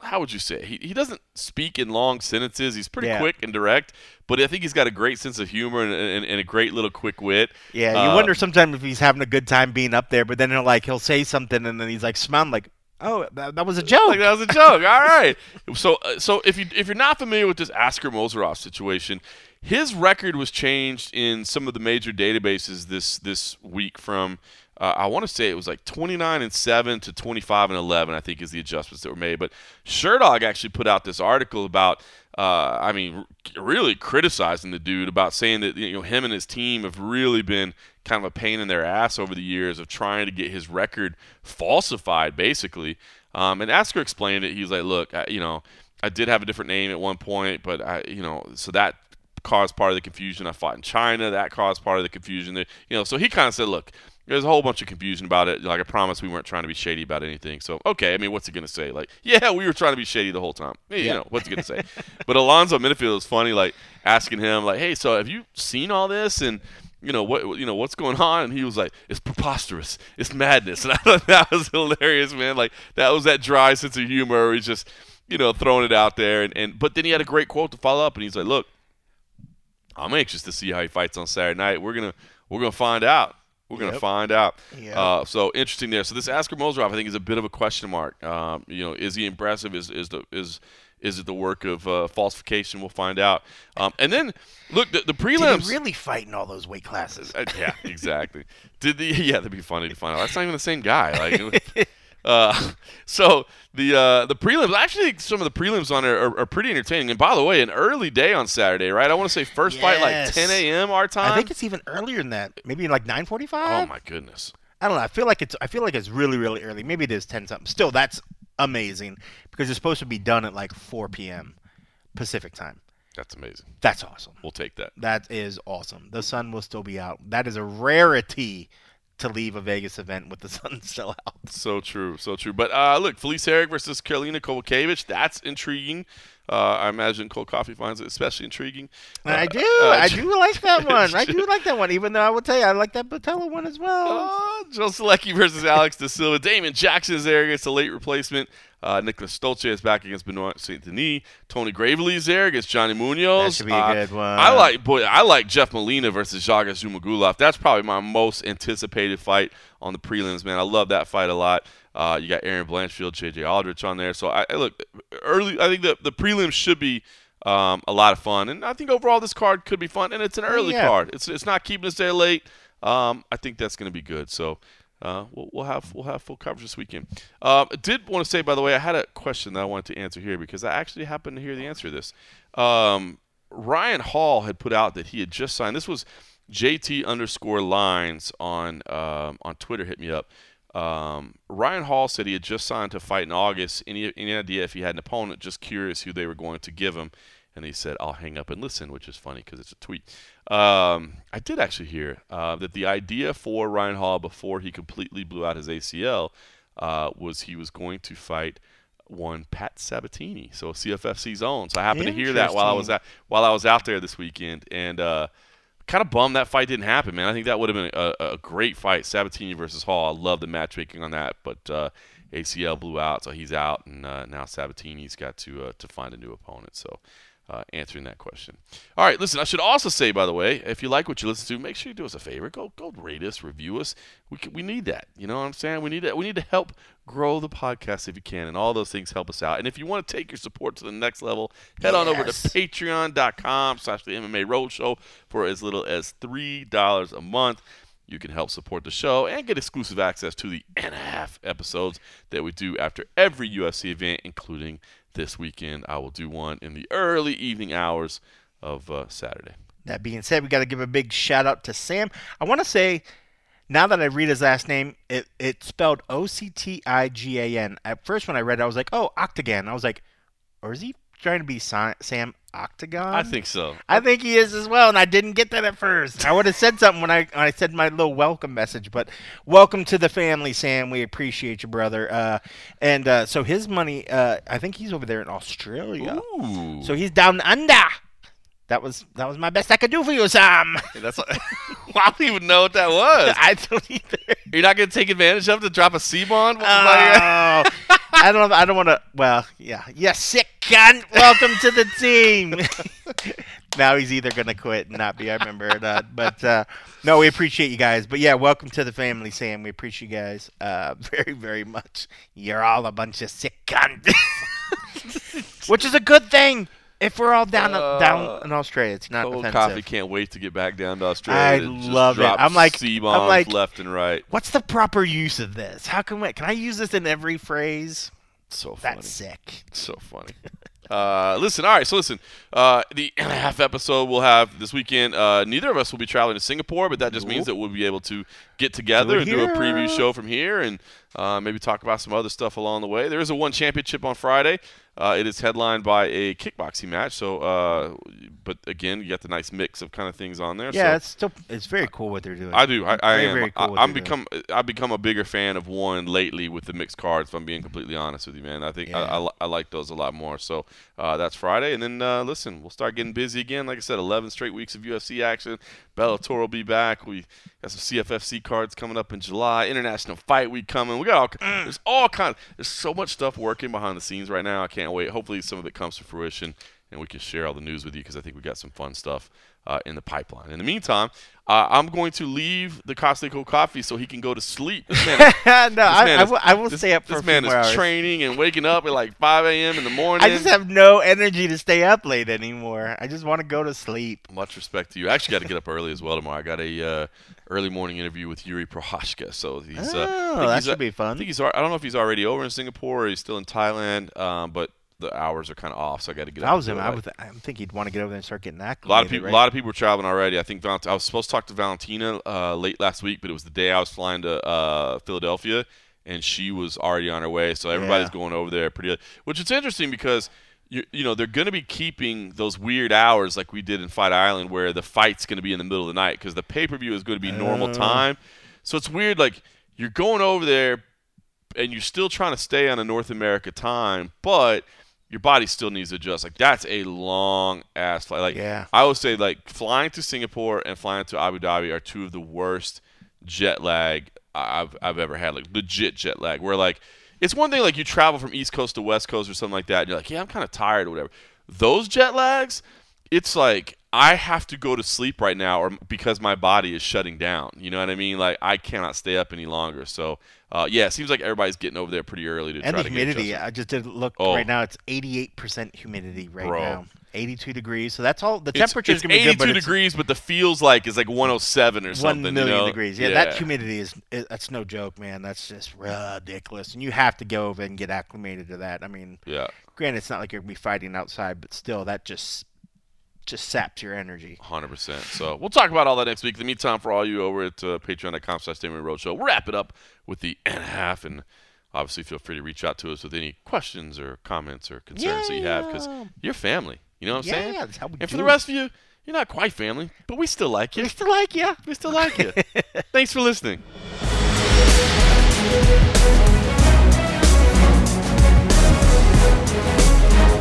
how would you say? He, he doesn't speak in long sentences. He's pretty Yeah. quick and direct, but I think he's got a great sense of humor and, and, and a great little quick wit. yeah, you Uh, wonder sometimes if he's having a good time being up there, but then he'll like he'll say something and then he's like smiling like, oh, that, that was a joke. Like that was a joke. All right. So, uh, so if you if you're not familiar with this Askar Mozharov situation, his record was changed in some of the major databases this this week from. Uh, I want to say it was like 29 and 7 to 25 and 11. I think is the adjustments that were made. But Sherdog actually put out this article about. Uh, I mean, really criticizing the dude about saying that you know him and his team have really been kind of a pain in their ass over the years of trying to get his record falsified, basically. Um, and Askar explained it. He was like, "Look, I, you know, I did have a different name at one point, but I, you know, so that caused part of the confusion. I fought in China. That caused part of the confusion. You know, so he kind of said, look." There's a whole bunch of confusion about it. Like I promise, we weren't trying to be shady about anything. So okay, I mean, what's he gonna say? Like, yeah, we were trying to be shady the whole time. You know, what's he gonna say? but Alonzo Menifield is funny, like asking him, like, hey, so have you seen all this? And you know what you know what's going on and he was like it's preposterous it's madness and i thought that was hilarious man like that was that dry sense of humor he's just you know throwing it out there and, and but then he had a great quote to follow up and he's like look i'm anxious to see how he fights on saturday night we're gonna we're gonna find out we're gonna find out Yep. uh, so interesting there so this askar Mozharov, i think is a bit of a question mark um, you know is he impressive is is the is Is it the work of uh, falsification? We'll find out. Um, and then look, the, the prelims. really fighting all those weight classes? Uh, yeah, exactly. Did the yeah? That'd be funny to find out. That's not even the same guy. Like, uh, so the uh, the prelims. Actually, some of the prelims on it are, are pretty entertaining. And by the way, an early day on Saturday, right? I want to say first fight like 10 a.m. our time. I think it's even earlier than that. Maybe like 9:45. oh my goodness. I don't know. I feel like it's I feel like it's really really early. Maybe it is 10 something. Still, that's amazing because it's supposed to be done at like 4 p.m. Pacific time. That's amazing. That's awesome. We'll take that. That is awesome. The sun will still be out. That is a rarity to leave a Vegas event with the sun still out. So true, so true. But uh, look, Felice Herrig versus Karolina Kowalkiewicz. That's intriguing. Uh, I imagine Cold Coffee finds it especially intriguing. And I Uh, do. uh, I do like that one. I do like that one. Even though I would tell you I like that Botelho one as well. Uh, Joe Solecki versus Alex De Silva. Damon Jackson is there against a late replacement. Uh, Nicholas Stolze is back against Benoit Saint Denis. Tony Gravely is there against Johnny Munoz. That should be a Uh, good one. I like boy. I like Jeff Molina versus Jaga Zhumagulov. That's probably my most anticipated fight on the prelims. Man, I love that fight a lot. Uh, you got Erin Blanchfield, JJ Aldrich on there. So I, I look early. I think the the prelims should be um, a lot of fun, and I think overall this card could be fun. And it's an early yeah. card. It's it's not keeping us there late. Um, I think that's going to be good. So uh, we'll, we'll have we'll have full coverage this weekend. Um, I did want to say, by the way, I had a question that I wanted to answer here because I actually happened to hear the answer to this. Um, Ryan Hall had put out that he had just signed. This was JT underscore lines on um, on Twitter. Hit me up. Um, Ryan Hall said he had just signed to fight in August. Any any idea if he had an opponent? Just curious who they were going to give him. And he said, "I'll hang up and listen," which is funny because it's a tweet. Um, I did actually hear uh, that the idea for Ryan Hall before he completely blew out his ACL uh, was he was going to fight one Pat Sabatini, so CFFC's own. So I happened to hear that while I was out while I was out there this weekend, and uh, kind of bummed that fight didn't happen, man. I think that would have been a, a great fight, Sabatini versus Hall. I love the matchmaking on that, but uh, ACL blew out, so he's out, and uh, now Sabatini's got to uh, to find a new opponent. So. Uh, answering that question. All right, listen. I should also say, by the way, if you like what you listen to, make sure you do us a favor. Go, go rate us, review us. We can, we need that. You know what I'm saying? We need that. We need to help grow the podcast if you can, and all those things help us out. And if you want to take your support to the next level, head on over to Patreon.com/slash The MMA Roadshow for as little as three dollars a month. You can help support the show and get exclusive access to the and a half episodes that we do after every UFC event, including this weekend. I will do one in the early evening hours of uh, Saturday. That being said, we got to give a big shout out to Sam. I want to say, now that I read his last name, it it's spelled O C T I G A N. At first, when I read it, I was like, oh, Octagon. I was like, or is he trying to be Sam Octagon? I think so. I think he is as well, and I didn't get that at first. I would have said something when I when I said my little welcome message, but welcome to the family, Sam. We appreciate you, brother. Uh, and uh, so his money, uh, I think he's over there in Australia. Ooh. So he's down under. That was that was my best I could do for you, Sam. That's I don't even know what that was. I don't either. You're not going to take advantage of to drop a C bomb? Oh, I don't. I don't want to. Well, yeah, yeah, sick cunt. Welcome to the team. now he's either gonna quit and not be a member or not. But uh, no, we appreciate you guys. But yeah, welcome to the family, Sam. We appreciate you guys uh, very, very much. You're all a bunch of sick cunts, which is a good thing. If we're all down down in Australia, it's not Cold offensive. coffee can't wait to get back down to Australia. I love it. I'm like- C-bombs I'm like- left and right. What's the proper use of this? How can we? Can I use this in every phrase? So funny. That's sick. So funny. Uh, listen, all right. So listen, uh, the and a half episode we'll have this weekend. Uh, neither of us will be traveling to Singapore, but that just means that we'll be able to get together Do and it do a preview show from here, and uh, maybe talk about some other stuff along the way. There is a one championship on Friday. Uh, it is headlined by a kickboxing match. So, uh, but again, you got the nice mix of kind of things on there. Yeah, so. it's still it's very cool what they're doing. I do. I, I Very, am. very cool I, I'm they're doing. become. I've become a bigger fan of one lately with the mixed cards. If I'm being completely honest with you, man, I think I, Yeah. I, li- I like those a lot more. So uh, that's Friday, and then uh, listen, we'll start getting busy again. Like I said, 11 straight weeks of UFC action. Bellator will be back. We got some CFFC cards coming up in July. International Fight Week coming. We got all. Mm. There's all kind. There's so much stuff working behind the scenes right now. I can't wait. Hopefully, some of it comes to fruition and we can share all the news with you because I think we got some fun stuff uh, in the pipeline. In the meantime, uh, I'm going to leave the Costa Cold Coffee so he can go to sleep. This man, no, this I, man I is- will- I will this- stay up for This man is hours. training and waking up at like 5 a.m. in the morning. I just have no energy to stay up late anymore. I just want to go to sleep. Much respect to you. I actually got to get up early as well tomorrow. I got a uh, early morning interview with Yuri Prochazka. So he's. Uh, Oh, that he's, should uh, be fun. I think he's. I don't know if he's already over in Singapore or he's still in Thailand. Um, but the hours are kind of off, so I got to get. I up was him. I would. I think he'd want to get over there and start getting that. a lot of people. right? A lot of people were traveling already. I think Valent- I was supposed to talk to Valentina uh, late last week, but it was the day I was flying to uh, Philadelphia, and she was already on her way. So everybody's Yeah. going over there pretty. Which is interesting because you you know they're going to be keeping those weird hours like we did in Fight Island, where the fight's going to be in the middle of the night because the pay per view is going to be normal Oh. time. So it's weird. Like you're going over there, and you're still trying to stay on a North America time, but your body still needs to adjust. Like that's a long ass flight. Like Yeah. I would say like flying to Singapore and flying to Abu Dhabi are two of the worst jet lag I've I've ever had. Like legit jet lag. Where like it's one thing like you travel from East Coast to West Coast or something like that, and you're like, yeah, I'm kind of tired or whatever. Those jet lags, it's like I have to go to sleep right now, or because my body is shutting down. You know what I mean? Like I cannot stay up any longer. So uh, yeah, it seems like everybody's getting over there pretty early to and try the to get humidity. I just did look Oh. right now. It's 88% humidity right Bro. now. 82 degrees. So that's all. The temperature is gonna be 82 good, but it's degrees, but the feels like is like 107 or one something. million you know? degrees. Yeah, that humidity is, is that's no joke, man. That's just ridiculous. And you have to go over and get acclimated to that. I mean, Yeah, granted, it's not like you're gonna be fighting outside, but still, that just just saps your energy. 100%. So we'll talk about all that next week. In the meantime, for all you over at uh, patreon.com slash Roadshow, we'll wrap it up with the and a half. And obviously, feel free to reach out to us with any questions or comments or concerns that you have because you're family. You know what I'm Yeah, saying? that's how we and for the it. rest of you, you're not quite family, but we still like you. We still like you. We still like you. Thanks for listening.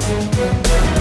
Thank